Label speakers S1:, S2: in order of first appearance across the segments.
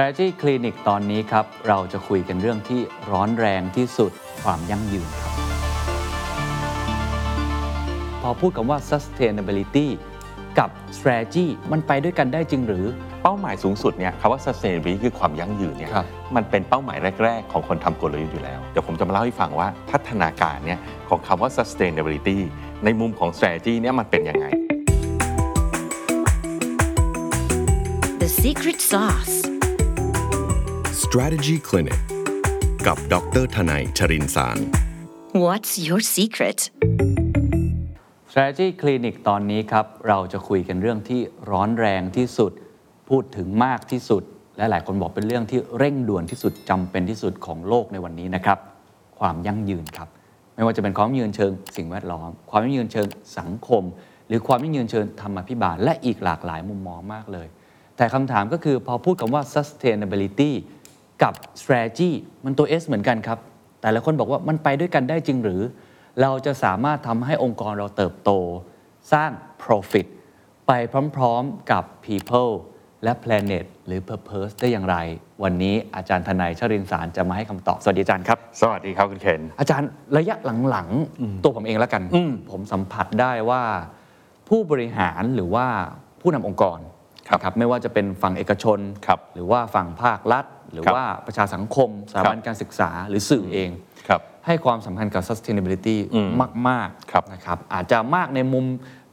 S1: Strategy Clinic ตอนนี้ครับ เราจะคุยกันเรื่องที่ร้อนแรงที่สุดความยั่งยืนครับ พอพูดคำว่า sustainability กับ strategy มันไปด้วยกันได้จริงหรือ
S2: เป้าหมายสูงสุดเนี่ยคำว่า sustainability คือความยั่งยืนเนี่ย
S1: ครับ
S2: มันเป็นเป้าหมายแรก ๆ ของคนทำกลยุทธ์อยู่แล้ว เดี๋ยวผมจะมาเล่าให้ฟังว่าพัฒนาการเนี่ยของคำว่า sustainability ในมุมของ strategy เนี่ยมันเป็นยังไง
S3: The secret sauce.
S4: Strategy Clinic กับ ดรทนายชรินสาร
S3: What's your secret?
S1: Strategy Clinic ตอนนี้ครับ เราจะคุยกันเรื่องที่ร้อนแรงที่สุด พูดถึงมากที่สุด และหลายคนบอกเป็นเรื่องที่เร่งด่วนที่สุดจำเป็นที่สุดของโลกในวันนี้นะครับ ความยั่งยืนครับ ไม่ว่าจะเป็นความยั่งยืนเชิงสิ่งแวดล้อม ความยั่งยืนเชิงสังคม หรือความยั่งยืนเชิงธรรมาภิบาล และอีกหลากหลายมุมมองมากเลย แต่คำถามก็คือพอพูดคำว่า sustainability กับ strategy มันตัว S เหมือนกันครับ แต่ละคนบอกว่ามันไปด้วยกันได้จริงหรือ เราจะสามารถทำให้องค์กรเราเติบโต สร้าง profit ไปพร้อมๆกับ people และ planet หรือ purpose ได้อย่างไร วันนี้อาจารย์ทนายชรินสารจะมาให้คำตอบ สวัสดีอาจารย์ครับ
S2: สวัสดีครับคุณเคน
S1: อาจารย์ระยะหลังๆ ตัวผมเองแล้วกัน ผมสัมผัสได้ว่า ผู้บริหารหรือว่าผู้นำองค์กร
S2: ครับ
S1: นะไม่ว่าจะเป็นฝั่งเอกชน
S2: ครับ
S1: หรือว่าฝั่งภาครัฐ หรือ
S2: ครับ
S1: ว่าประชาสังคมสถาบัน
S2: ครับ
S1: การศึกษาหรือสื่อเอง
S2: ครับ
S1: ให้ความสำคัญกับ sustainability
S2: อืม
S1: มาก
S2: ครับ
S1: ๆนะครับอาจจะมากในมุม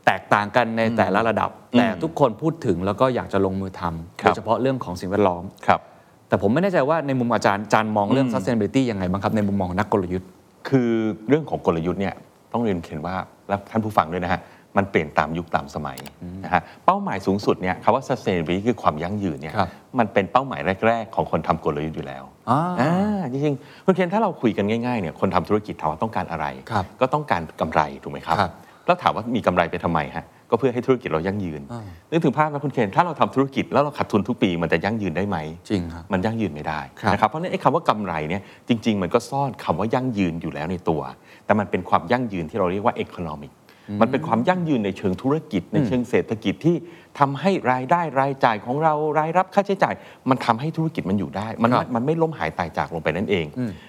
S1: แตกต่างกันในแต่ละระดับ แต่ทุกคนพูดถึงแล้วก็อยากจะลงมือทำ
S2: ค
S1: โด
S2: รับ
S1: ยเฉพาะเรื่องของสิ่งแวดล้อม
S2: ครับ
S1: แต่ผมไม่แน่ใจว่าในมุมอาจารย์อาจารย์มองเรื่อง sustainability ยังไงบ้างครับในมุมมองนักกลยุทธ์
S2: คือเรื่องของกลยุทธ์เนี่ยต้องเรียนเขียนว่าและท่านผู้ฟังด้วยนะฮะ มันเปลี่ยนตามยุคตามสมัยนะฮะเป้าหมายสูงสุดเนี่ยคำว่า sustainability คือความยั่งยืนเนี่ย
S1: ครับ
S2: มันเป็นเป้าหมายแรก ๆ ของคนทำกลยุทธ์อยู่แล้ว
S1: อ่า
S2: อ่าจริงๆคุณเคนถ้าเราคุยกันง่ายๆเนี่ยคนทำธุรกิจถามว่าต้องการอะไร
S1: ครับ
S2: ก็ต้องการกำไรถูกไหมครับ
S1: ครับ
S2: แล้วถามว่ามีกำไรไปทำไมฮะก็เพื่อให้ธุรกิจเรายั่งยืน
S1: อ่า
S2: นึกถึงภาพนะคุณเคนถ้าเราทำธุรกิจแล้วเราขาดทุนทุกปีมันจะยั่งยืนได้ไหม
S1: จริงครับ
S2: มันยั่งยืนไม่ได้
S1: ครับ
S2: นะครับเพราะฉะนั้นไอ้คำว่ากำไรเนี่ยจริง ๆ มันก็ซ่อนคำว่ายั่งยืนอยู่แล้วในตัว แต่มันเป็นความยั่งยืนที่เราเรียกว่า economic มันเป็นความยั่งยืนในเชิงธุรกิจ ในเชิงเศรษฐกิจที่ทำให้รายได้รายจ่ายของเรารายรับค่าใช้จ่าย มันทำให้ธุรกิจมันอยู่ได้ มัน
S1: ครับ
S2: มันไม่ล้มหายตายจากลงไปนั่นเอง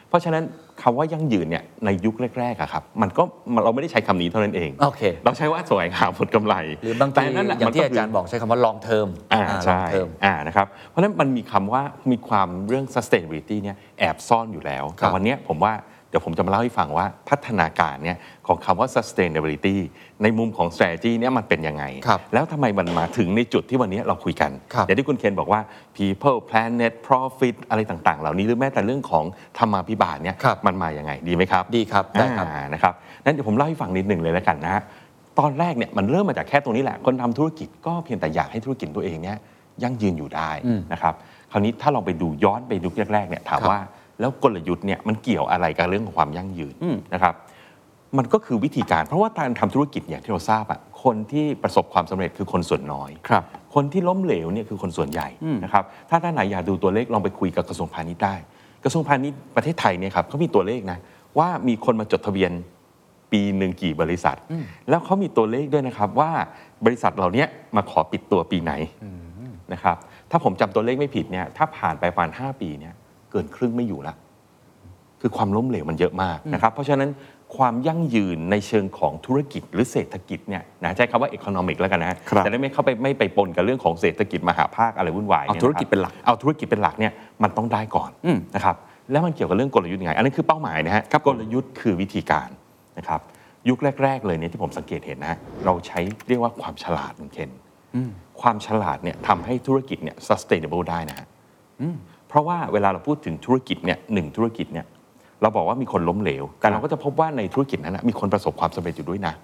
S2: เพราะฉะนั้นคำว่ายั่งยืนเนี่ยในยุคแรกๆอะครับ มันก็มันเราไม่ได้ใช้คำนี้เท่านั้นเอง
S1: โอเค
S2: เราใช้ว่าแสวงหาผลกำไร
S1: หรือบางที
S2: แต่นั่นแหละ
S1: อย่างที่
S2: มัน
S1: อาจารย์บอกใช้คำว่า long term
S2: อ่า
S1: อ่า
S2: ใช่
S1: long term
S2: อ่านะครับเพราะฉะนั้นมันมีคำว่ามีความเรื่อง sustainability เนี่ยแอบซ่อนอยู่แล้ว
S1: ครั
S2: แต่
S1: บ
S2: วันเนี้ยผมว่า เดี๋ยวผมจะมาเล่าให้ฟังว่าพัฒนาการเนี่ยของคำว่า sustainability ในมุมของ strategy เนี่ยมันเป็นยังไง
S1: ครับ
S2: แล้วทำไมมันมาถึงในจุดที่วันนี้เราคุยกัน
S1: ครับ
S2: อย่างที่คุณเคนบอกว่า people planet profit อะไรต่างๆ เหล่านี้หรือแม้แต่เรื่องของธรรมาภิบาลเนี่ย
S1: ครับ
S2: มันมาอย่างไงดีไหมครับ
S1: ดีครับ ได้ครับ
S2: อ่านะครับนั้นเดี๋ยวผมเล่าให้ฟังนิดหนึ่งเลยแล้วกันนะฮะตอนแรกเนี่ยมันเริ่มมาจากแค่ตรงนี้แหละ คนทำธุรกิจก็เพียงแต่อยากให้ธุรกิจตัวเองเนี่ยยั่งยืนอยู่ได้
S1: อืม
S2: นะครับ คราวนี้ถ้าเราไปดูย้อนไปยุคแรกๆเนี่ยถาม
S1: ครับ
S2: ว่า แล้วกลยุทธ์เนี่ยมันเกี่ยวอะไรกับเรื่องของความยั่งยืน
S1: อืม
S2: นะครับมันก็คือวิธีการเพราะว่าการทำธุรกิจอย่างที่เราทราบอะคนที่ประสบความสำเร็จคือคนส่วนน้อย
S1: ครับ
S2: คนที่ล้มเหลวเนี่ยคือคนส่วนใหญ่
S1: อืม
S2: นะครับถ้าท่านไหนอยากดูตัวเลขลองไปคุยกับกระทรวงพาณิชย์ได้ กระทรวงพาณิชย์ประเทศไทยเนี่ยครับเขามีตัวเลขนะว่ามีคนมาจดทะเบียนปีหนึ่งกี่บริษัท แล้วเขามีตัวเลขด้วยนะครับว่าบริษัทเหล่านี้มาขอปิดตัวปีไหนนะครับถ้าผมจำตัวเลขไม่ผิดเนี่ยถ้าผ่านไปประมาณ5ปีเนี่ยเกินครึ่งไม่อยู่ละคือความล้มเหลวมันเยอะมากนะครับ เพราะฉะนั้นความยั่งยืนในเชิงของธุรกิจหรือเศรษฐกิจเนี่ยนะใช้คำว่า economic แล้วกันนะฮะ
S1: ครับ
S2: จะได้ไม่เข้าไปไม่ไปปนกับเรื่องของเศรษฐกิจมหาภาคอะไรวุ่นวาย
S1: เอา
S2: นี่ย
S1: ธุรกิจเป็นหลัก
S2: เอาธุรกิจเป็นหลักเนี่ยมันต้องได้ก่อน
S1: อืม
S2: นะครับแล้วมันเกี่ยวกับเรื่องกลยุทธ์ยังไง อันนั้นคือเป้าหมายนะฮะกลยุทธ์คือวิธีการนะครับยุคแรก ๆ เลยเนี่ยที่ผมสังเกตเห็นนะฮะเราใช้เรียกว่าความฉลาดคุณเคนความฉลาดเนี่ยทำให้ธุรกิจเนี่ย sustainable ได้นะฮะเพ ราะว่าเวลาเราพูดถึงธุรกิจเนี่ยหนึ่งธุรกิจเนี่ยเราบอกว่ามีคนล้มเหลว แต่เราก็จะพบว่าในธุรกิจนั้นนะมีคนประสบความสำเร็จอยู่ด้วยนะ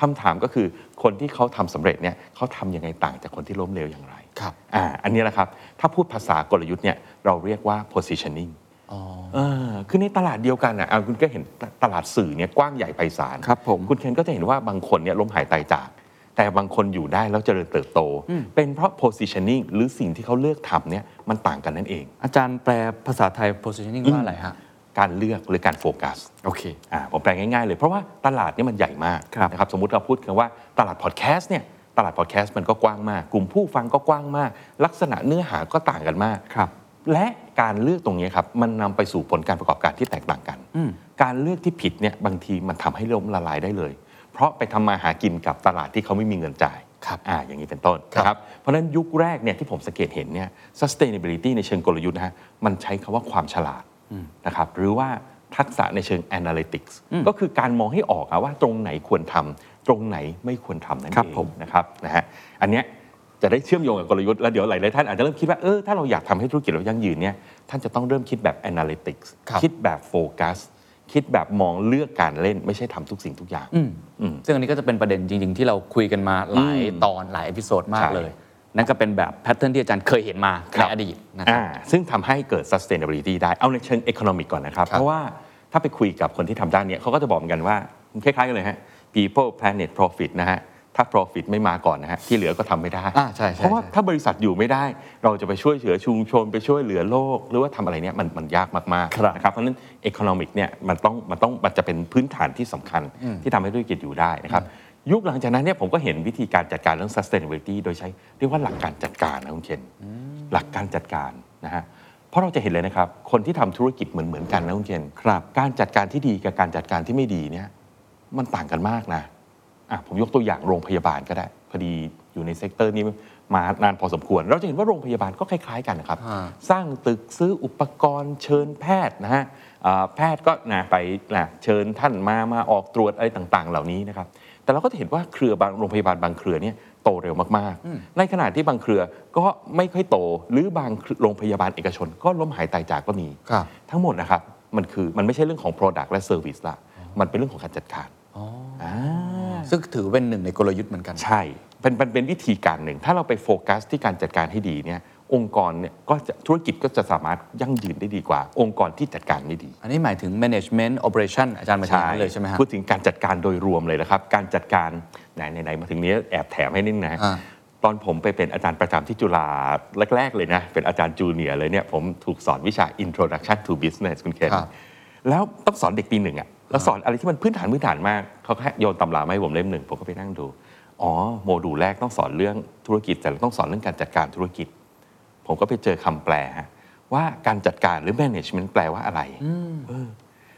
S2: คำถามก็คือคนที่เขาทำสำเร็จเนี่ยเขาทำยังไงต่างจากคนที่ล้มเหลวอย่างไร
S1: ครับ
S2: อ่าอันนี้แหละครับ ถ้าพูดภาษากลยุทธ์เนี่ยเราเรียกว่า positioning
S1: อ๋อ
S2: เออคือในตลาดเดียวกันอะอะคุณก็เห็นตตลาดสื่อเนี่ยกว้างใหญ่ไพศาล
S1: ครับผม
S2: คุณเคนก็จะเห็นว่าบางคนเนี่ยล้มหายตายจาก แต่บางคนอยู่ได้แล้วเจริญเติบโต เป็นเพราะ positioning หรือสิ่งที่เขาเลือกทำเนี่ยมันต่างกันนั่นเอง
S1: อาจารย์แปลภาษาไทย positioning ว่าอะไรฮะ
S2: การเลือกหรือการโฟกัส
S1: โอเค
S2: อ่าผมแปลง่ายๆเลย เพราะว่าตลาดเนี่ยมันใหญ่มาก
S1: ครับ
S2: นะครับสมมุติเราพูดกันว่าตลาดพอดแคสต์เนี่ยตลาดพอดแคสต์มันก็กว้างมาก กลุ่มผู้ฟังก็กว้างมาก ลักษณะเนื้อหาก็ต่างกันมาก
S1: ครับ
S2: และการเลือกตรงนี้ครับมันนำไปสู่ผลการประกอบการที่แตกต่างกัน การเลือกที่ผิดเนี่ยบางทีมันทำให้ล้มละลายได้เลยเพ ราะไปทำมาหากินกับตลาดที่เขาไม่มีเงินจ่าย
S1: ครับ
S2: อ่าอย่างนี้เป็นต้น
S1: ครับ
S2: นะครับเพราะฉะนั้นยุคแรกเนี่ยที่ผมสังเกตเห็นเนี่ย sustainability ในเชิงกลยุทธ์นะฮะมันใช้คำว่าความฉลาดนะครับหรือว่าทักษะในเชิง analytics ก็คือการมองให้ออกอะว่าตรงไหนควรทำตรงไหนไม่ควรทำนั่นเองครับ
S1: ผม
S2: นะครับนะฮะอันเนี้ยจะได้เชื่อมโยงกับกลยุทธ์แล้วเดี๋ยวหลายๆท่านอาจจะเริ่มคิดว่าเออถ้าเราอยากทำให้ธุรกิจเรายั่งยืนเนี่ยท่านจะต้องเริ่มคิดแบบ analytics
S1: ครับ
S2: คิดแบบโฟกัส คิดแบบมองเลือกการเล่นไม่ใช่ทำทุกสิ่งทุกอย่าง
S1: ซึ่งอันนี้ก็จะเป็นประเด็นจริง ๆ ที่เราคุยกันมาหลายตอนหลาย episode มาก
S2: ใช่
S1: เลย นั่นก็เป็นแบบ pattern ที่อาจารย์เคยเห็นมา
S2: ครับ
S1: ในอดีตนะครับ
S2: อ่าซึ่งทำให้เกิด sustainability ได้เอาในเชิง economic ก่อนนะครับ
S1: ครับ
S2: เพราะว่าถ้าไปคุยกับคนที่ทำด้านเนี้ยเขาก็จะบอกเหมือนกันว่าคล้ายๆกันเลยฮะ people planet profit นะฮะ ถ้า profit ไม่มาก่อนนะฮะที่เหลือก็ทำไม่ได้
S1: อ่าใช่ใช่
S2: เพราะว่า
S1: ใช่
S2: ถ้าบริษัทอยู่ไม่ได้ เราจะไปช่วยเหลือชุมชนไปช่วยเหลือโลก หรือว่าทำอะไรเนี่ยมันมันยากมาก
S1: ครับ
S2: ๆนะครับเพราะฉะนั้น economic เนี่ยมันต้องมันต้องมันจะเป็นพื้นฐานที่สำคัญที่ทำให้ธุรกิจอยู่ได้นะครับยุคหลังจากนั้นเนี่ยผมก็เห็นวิธีการจัดการเรื่อง sustainability โดยใช้เรียกว่าหลักการจัดการนะคุณเคนหลักการจัดการนะฮะเพราะเราจะเห็นเลยนะครับ คนที่ทำธุรกิจเหมือนเหมือนๆกันนะคุณเคน
S1: ครับ
S2: การจัดการที่ดีกับการจัดการที่ไม่ดีเนี่ยมันต่างกันมากนะ อะผมยกตัวอย่างโรงพยาบาลก็ได้ พอดีอยู่ใน sector นี้มานานพอสมควร เราจะเห็นว่าโรงพยาบาลก็คล้าย ๆ กันนะครับ
S1: อ่า
S2: สร้างตึกซื้ออุปกรณ์เชิญแพทย์นะฮะอ่าแพทย์ก็นะไปนะเชิญท่านมามาออกตรวจอะไรต่างๆ เหล่านี้นะครับ แต่เราก็จะเห็นว่าเครือบางโรงพยาบาลบางเครือเนี่ยโตเร็วมากๆ ในขณะที่บางเครือก็ไม่ค่อยโต หรือบางโรงพยาบาลเอกชน ก็ล้มหายตายจากก็มี
S1: ครับ
S2: ทั้งหมดนะครับมันคือมันไม่ใช่เรื่องของ Product และ Service ละ มันเป็นเรื่องของการจัดการา
S1: ซึ่งถือเป็นหนึ่งในกลยุทธ์เหมือนกัน
S2: ใช่เป็นเป็นเป็นวิธีการหนึ่ง ถ้าเราไปโฟกัสที่การจัดการให้ดีเนี่ยองค์กรเนี่ยก็จะธุรกิจก็จะสามารถยั่งยืนได้ดีกว่า องค์กรที่จัดการไม่ดี
S1: อันนี้หมายถึง management operation อาจารย์มาถึงนั้นเลยใช่ไหมฮะ
S2: พูดถึงการจัดการโดยรวมเลยนะครับ การจัดการไหนไหนๆมาถึงนี้แอบแถมให้นิดนะ
S1: อ่า
S2: ตอนผมไปเป็นอาจารย์ประจำที่จุฬาแรก ๆ เลยนะ เป็นอาจารย์จูเนียร์เลยเนี่ยผมถูกสอนวิชา introduction to business คุณเคน
S1: ครับ
S2: แล้วต้องสอนเด็กปีหนึ่งอะ แล้วสอนอะไรที่มันพื้นฐานพื้นฐานมากเขาก็ให้โยนตำรามาให้ผมเล่มหนึ่งผมก็ไปนั่งดู อ๋อโมดูลแรกต้องสอนเรื่องธุรกิจ แต่ต้องสอนเรื่องการจัดการธุรกิจ ผมก็ไปเจอคำแปลฮะว่าการจัดการหรือ management แปลว่าอะไรเออ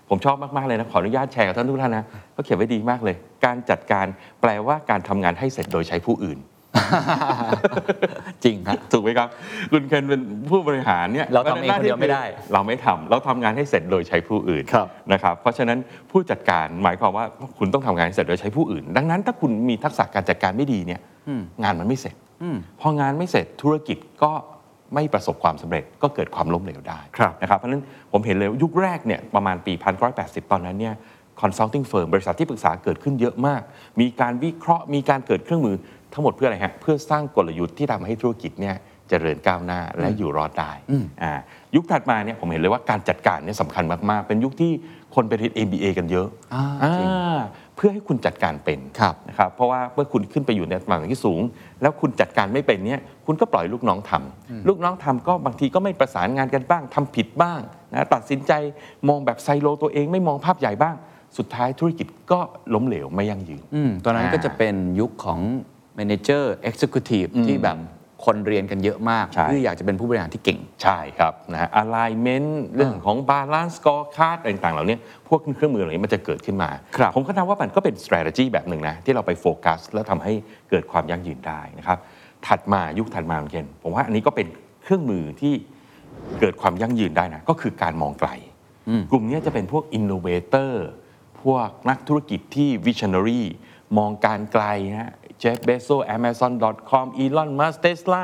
S2: ผมชอบมาก ๆ เลยนะ ขออนุญาตแชร์กับท่านทุกท่านนะเขาเขียนไว้ดีมากเลย การจัดการแปลว่าการทำงานให้เสร็จโดยใช้ผู้อื่น
S1: จริงฮะ
S2: ถูกไหมครับคุณเคนเป็นผู้บริหารเนี่ย
S1: เราทำเองคนเดียวไม่ได้
S2: เราไม่ทำเราทำงานให้เสร็จโดยใช้ผู้อื่น
S1: ครับ
S2: นะครับเพราะฉะนั้นผู้จัดการหมายความว่าคุณต้องทำงานให้เสร็จโดยใช้ผู้อื่น ดังนั้นถ้าคุณมีทักษะการจัดการไม่ดีเนี่ยงานมันไม่เสร็จพองานไม่เสร็จธุรกิจก็ไม่ประสบความสำเร็จก็เกิดความล้มเหลวได้
S1: ครับ
S2: นะครับเพราะฉะนั้นผมเห็นเลยว่ายุคแรกเนี่ยประมาณปี1980 ตอนนั้นเนี่ย consulting firm บริษัทที่ปรึกษาเกิดขึ้นเยอะมาก มีการวิเคราะห์มีการเกิดเครื่องมือ ทั้งหมดเพื่ออะไรฮะเพื่อสร้างกลยุทธ์ที่ทำให้ธุรกิจเนี่ยเจริญก้าวหน้าและอยู่รอดได้อ่ายุคถัดมาเนี่ยผมเห็นเลยว่าการจัดการเนี่ยสำคัญมาก ๆ เป็นยุคที่คนไปเรียน MBA กันเยอะ
S1: อ่า
S2: อ่า
S1: จริง
S2: เพื่อให้คุณจัดการเป็น
S1: ครับ
S2: นะครับเพราะว่าเมื่อคุณขึ้นไปอยู่ในตำแหน่งที่สูง แล้วคุณจัดการไม่เป็นเนี่ยคุณก็ปล่อยลูกน้องทำลูกน้องทำก็บางทีก็ไม่ประสานงานกันบ้างทำผิดบ้างนะตัดสินใจมองแบบไซโลตัวเองไม่มองภาพใหญ่บ้าง สุดท้ายธุรกิจก็ล้มเหลวไม่ยั่งยืน
S1: อืมตอนนั้น
S2: อ่า
S1: ก็จะเป็นยุคของ Manager Executive ที่แบบคนเรียนกันเยอะมาก
S2: ใช่
S1: เพื่ออยากจะเป็นผู้บริหารที่เก่ง
S2: ใช่ครับนะฮะ alignment เรื่องของ balance scorecard อะไรต่างๆ เหล่านี้พวกเครื่องมือเหล่านี้มันจะเกิดขึ้นมา
S1: ครับ
S2: ผมก็นับว่ามันก็เป็น strategy แบบหนึ่งนะ ที่เราไปโฟกัส แล้วทำให้เกิดความยั่งยืนได้นะครับ ถัดมายุคถัดมาเหมือนกันผมว่าอันนี้ก็เป็นเครื่องมือที่เกิดความยั่งยืนได้นะ ก็คือการมองไกล กลุ่มนี้จะเป็นพวก innovator พวกนักธุรกิจที่ visionary มองการไกลนะ เจฟเบโซ Amazon.com อีลอนมัสเตสลา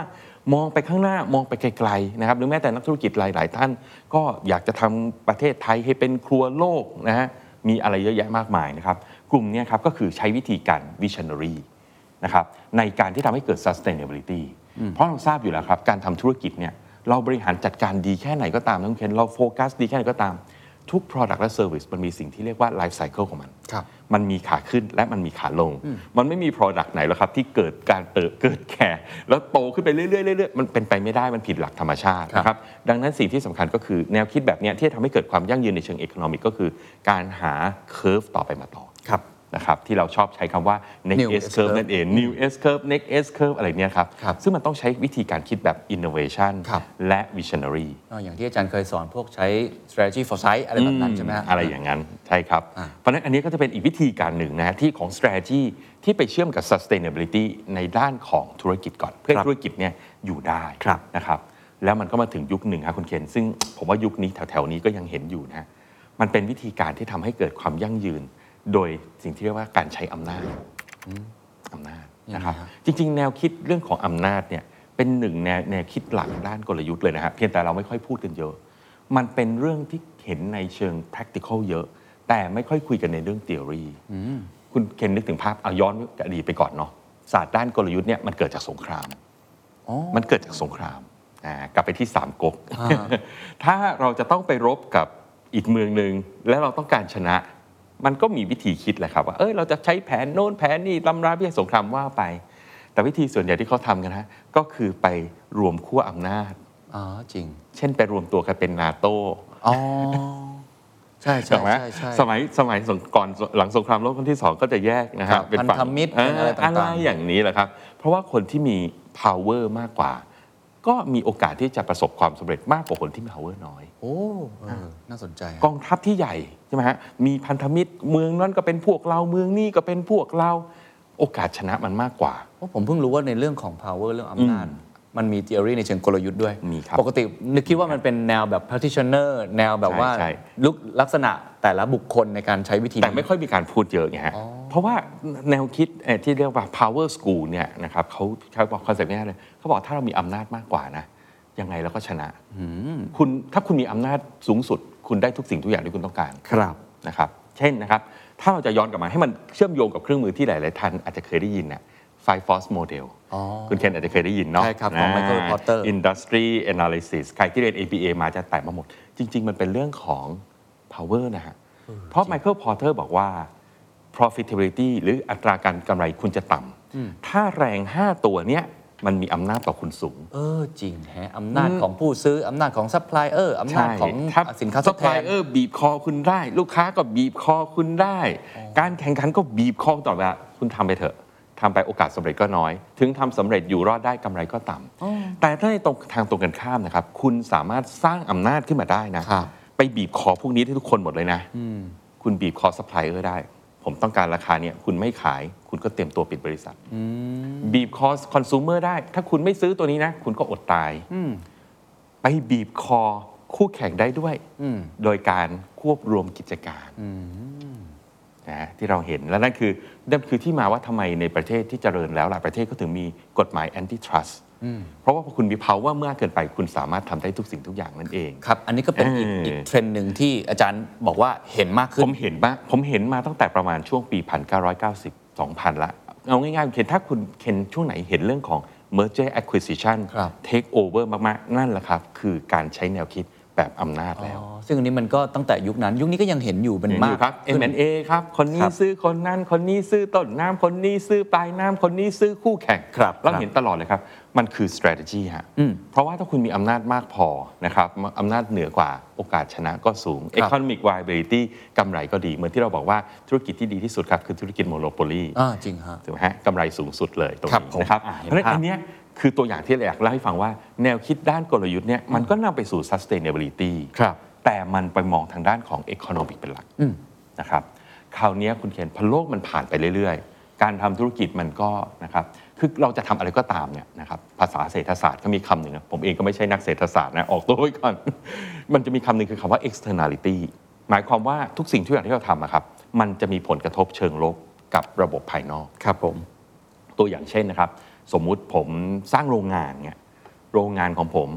S2: มองไปข้างหน้ามองไปไกลๆนะครับหรือแม้แต่นักธุรกิจหลาย ๆ ท่าน ก็อยากจะทำประเทศไทยให้เป็นครัวโลกนะฮะมีอะไรเยอะแยะมากมายนะครับ กลุ่มเนี้ครับก็คือใช้วิธีการ visionary นะครับในการที่ทำให้เกิด sustainability เพราะเราทราบอยู่แล้วครับ การทำธุรกิจเนี่ยเราบริหารจัดการดีแค่ไหนก็ตามน้องเคนเราโฟกัสดีแค่ไหนก็ตาม ทุก product และ service มันมีสิ่งที่เรียกว่า life cycle ของมัน
S1: ครับ
S2: มันมีขาขึ้นและมันมีขาลง มันไม่มี product ไหนหรอกครับ ที่เกิดการเติบเกิดแก่แล้วโตขึ้นไปเรื่อยๆเรื่อยๆมันเป็นไปไม่ได้มันผิดหลักธรรมชาติ
S1: ครับ
S2: นะครับ ดังนั้นสิ่งที่สำคัญก็คือแนวคิดแบบเนี้ยที่จะทำให้เกิดความยั่งยืนในเชิง economic ก็คือ การหา curve ต่อไปมาต่อ
S1: ครับ
S2: นะครับที่เราชอบใช้คำว่า next
S1: New
S2: S
S1: S
S2: curve
S1: curve
S2: นั่นเอง new S curve next S curve อะไรเนี่ยครับ
S1: ครับ
S2: ซึ่งมันต้องใช้วิธีการคิดแบบ innovation
S1: ครับ
S2: และ visionary
S1: อ่าอย่างที่อาจารย์เคยสอนพวกใช้ strategy for sight อะไรแบบนั้นใช่ไหมฮะ
S2: อะไรอย่างนั้น ใช่ครับ
S1: อ่า
S2: เพราะฉะนั้นอันนี้ก็จะเป็นอีกวิธีการหนึ่งนะที่ของ strategy ที่ไปเชื่อมกับ sustainability ในด้านของธุรกิจก่อน เพื่อให้ธุรกิจเนี่ยอยู่ได้
S1: ครับ
S2: นะครับแล้วมันก็มาถึงยุคหนึ่งครับคุณเคนซึ่งผมว่ายุคนี้แถวๆนี้ก็ยังเห็นอยู่นะมันเป็นวิธีการที่ทำให้เกิดความยั่งยืน โดยสิ่งที่เรียกว่าการใช้อำนาจอำนาจนะครับ
S1: ยังไงฮะ
S2: จริง ๆ แนวคิดเรื่องของอำนาจเนี่ยเป็นหนึ่งแนวแนวคิดหลักด้านกลยุทธ์เลยนะครับเพียงแต่เราไม่ค่อยพูดกันเยอะ มันเป็นเรื่องที่เห็นในเชิง practical เยอะ แต่ไม่ค่อยคุยกันในเรื่อง theory คุณเคนนึกถึงภาพเอาย้อนอดีตไปก่อนเนาะศาสตร์ด้านกลยุทธ์เนี่ยมันเกิดจากสงคราม
S1: อ๋อ
S2: มันเกิดจากสงครามอ่ากลับไปที่สามก๊ก
S1: อ่า
S2: ถ้าเราจะต้องไปรบกับอีกเมืองหนึ่งแล้วเราต้องการชนะ มันก็มีวิธีคิดแหละครับว่าเออเราจะใช้แผนโน้นแผนนี่ตำราพิเศษสงครามว่าไป แต่วิธีส่วนใหญ่ที่เขาทำกันนะก็คือไปรวมขั้วอำนาจ
S1: อ๋อจริง
S2: เช่นไปรวมตัวกันเป็นนาโต้
S1: อ๋อใช่ใช่
S2: ถูกไหม
S1: ใช่ใช่
S2: สมัยสมัยสงก่อนหลังสงครามโลกครั้งที่สองก็จะแยกนะค
S1: ครั
S2: รับบเป็นฝั่ง
S1: พันธมิตรเป็นอะไรต่างๆ
S2: อะไรอย่างนี้แหละครับ เพราะว่าคนที่มี power มากกว่า ก็มีโอกาสที่จะประสบความสำเร็จมากกว่าคนที่มี power น้อย
S1: โอ้เออน่าสนใจ
S2: กองทัพที่ใหญ่ใช่ไหมฮะมีพันธมิตรเมืองนั้นก็เป็นพวกเราเมืองนี้ก็เป็นพวกเราโอกาสชนะมันมากกว่า
S1: เพราะผมเพิ่งรู้ว่าในเรื่องของ power เรื่องอำนาจ มันมี theory ในเชิงกลยุทธ์ด้วย
S2: มีครับ
S1: ปกตินึกคิดว่ามันเป็นแนวแบบ practitioner แนวแบบว่า
S2: ใช่ใช่
S1: ลุกลักษณะแต่ละบุคคลในการใช้วิธี
S2: แต่
S1: นี้
S2: ไม่ค่อยมีการพูดเยอะไงฮะ เพราะว่าแนวคิดเอ่อที่เรียกว่า power school เนี่ยนะครับเขาเขาบอก concept นี้เลยเขาบอกถ้าเรามีอำนาจมากกว่านะยังไงเราก็ชนะคุณถ้าคุณมีอำนาจสูงสุด คุณได้ทุกสิ่งทุกอย่างที่คุณต้องการ
S1: ครับ
S2: นะครับ เช่นนะครับ ถ้าเราจะย้อนกลับมาให้มันเชื่อมโยงกับเครื่องมือที่หลาย ๆ ท่านอาจจะเคยได้ยินนะ Five Force Model
S1: อ๋อ
S2: คุณเคนอาจจะเคยได้ยินเนาะ
S1: ใช่ครับ ของ Michael Porter
S2: Industry Analysis ใครที่เรียน MBA มาจะแตะมาหมด จริง ๆ มันเป็นเรื่องของ power นะฮะเพราะ Michael Porter บอกว่า profitability หรืออัตราการกำไรคุณจะต่ำถ้าแรง 5 ตัวเนี้ยมันมีอำนาจต่อคุณสูง
S1: เออจริงแฮะอำนาจของผู้ซื้ออำนาจของซัพพลายเออร์อำนาจของสินค้าทดแทน ถ้าซั
S2: พพลายเออร์บีบคอคุณได้ ลูกค้าก็บีบคอคุณได้ การแข่งขันก็บีบคอต่อเวลาคุณทำไปเถอะทำไปโอกาสสำเร็จก็น้อย ถึงทำสำเร็จอยู่รอดได้กำไรก็ต่ำแต่ถ้าในตรงทางตรงกันข้ามนะครับ คุณสามารถสร้างอำนาจขึ้นมาได้นะ
S1: ครับ
S2: ไปบีบคอพวกนี้ให้ทุกคนหมดเลยนะ คุณบีบคอซัพพลายเออร์ได้ ผมต้องการราคาเนี่ยคุณไม่ขายคุณก็เตรียมตัวปิดบริษัทบีบคอคอน sumer ได้ ถ้าคุณไม่ซื้อตัวนี้นะ คุณก็อดตายไปบีบคอคู่แข่งได้ด้วยโดยการควบรวมกิจการนะที่เราเห็นและนั่นคือนั่นคือที่มาว่าทำไมในประเทศที่เจริญแล้วหลายประเทศก็ถึงมีกฎหมาย antitrust เพราะว่าพอคุณมี power มากเกินไปคุณสามารถทำได้ทุกสิ่งทุกอย่างนั่นเอง
S1: ครับ อันนี้ก็เป็นอีก
S2: เอออี
S1: อีกเทรนด์หนึ่งที่อาจารย์บอกว่าเห็นมากขึ้
S2: ผ
S1: น
S2: มเห็นมาผมเห็นมาตั้งแต่ประมาณช่วงปี 1990 2000 ละ เอาง่ายๆเคนถ้าคุณเคนช่วงไหนเห็นเรื่องของ merger acquisition
S1: ครับ
S2: take over มากๆ นั่นแหละครับ คือการใช้แนวคิด แบบอำนาจแล้ว
S1: อ๋อซึ่งอันนี้มันก็ตั้งแต่ยุคนั้น ยุคนี้ก็ยังเห็นอยู่เป็น
S2: เห็น
S1: มา
S2: อกยู่ครับ
S1: ขึ้น
S2: M&A ครับ คนนี้
S1: ครับ
S2: ซื้อคนนั้นคนนี้ซื้อต้นน้ำคนนี้ซื้อปลายน้ำคนนี้ซื้อคู่แข่ง
S1: ครับ
S2: เรา
S1: ครับ
S2: เห็นตลอดเลยครับ มันคือ strategy ฮะ
S1: อืม
S2: เพราะว่าถ้าคุณมีอำนาจมากพอนะครับอำนาจเหนือกว่าโอกาสชนะก็สูง
S1: ครับ
S2: economic viability กำไรก็ดี เหมือนที่เราบอกว่าธุรกิจที่ดีที่สุดครับคือธุรกิจ monopoly
S1: อ่าจริงฮะ
S2: ถูกไหมฮะกำไรสูงสุดเลยตรง
S1: ครับ
S2: นี้
S1: ผม
S2: นะครับ
S1: อ่าเห็น
S2: เพราะฉะนั้น
S1: ภาพ
S2: อันเนี้ย คือตัวอย่างที่เราอยากเล่าให้ฟังว่าแนวคิดด้านกลยุทธ์เนี่ยมันก็นำไปสู่ sustainability
S1: ครับ
S2: แต่มันไปมองทางด้านของ economic เป็นหลัก
S1: อืม
S2: นะครับคราวเนี้ยคุณเคนพอโลกมันผ่านไปเรื่อยๆ การทำธุรกิจมันก็นะครับคือเราจะทำอะไรก็ตามเนี่ยนะครับภาษาเศรษฐศาสตร์เขามีคำหนึ่งนะผมเองก็ไม่ใช่นักเศรษฐศาสตร์นะออกตัวไว้ก่อน มันจะมีคำหนึ่งคือคำว่า externality หมายความว่าทุกสิ่งทุกอย่างที่เราทำอะครับมันจะมีผลกระทบเชิงลบกับระบบภายนอก
S1: ครับผม
S2: ตัวอย่างเช่นนะครับ สมมุติผมสร้างโรงงานเนี่ยโรงงานของผม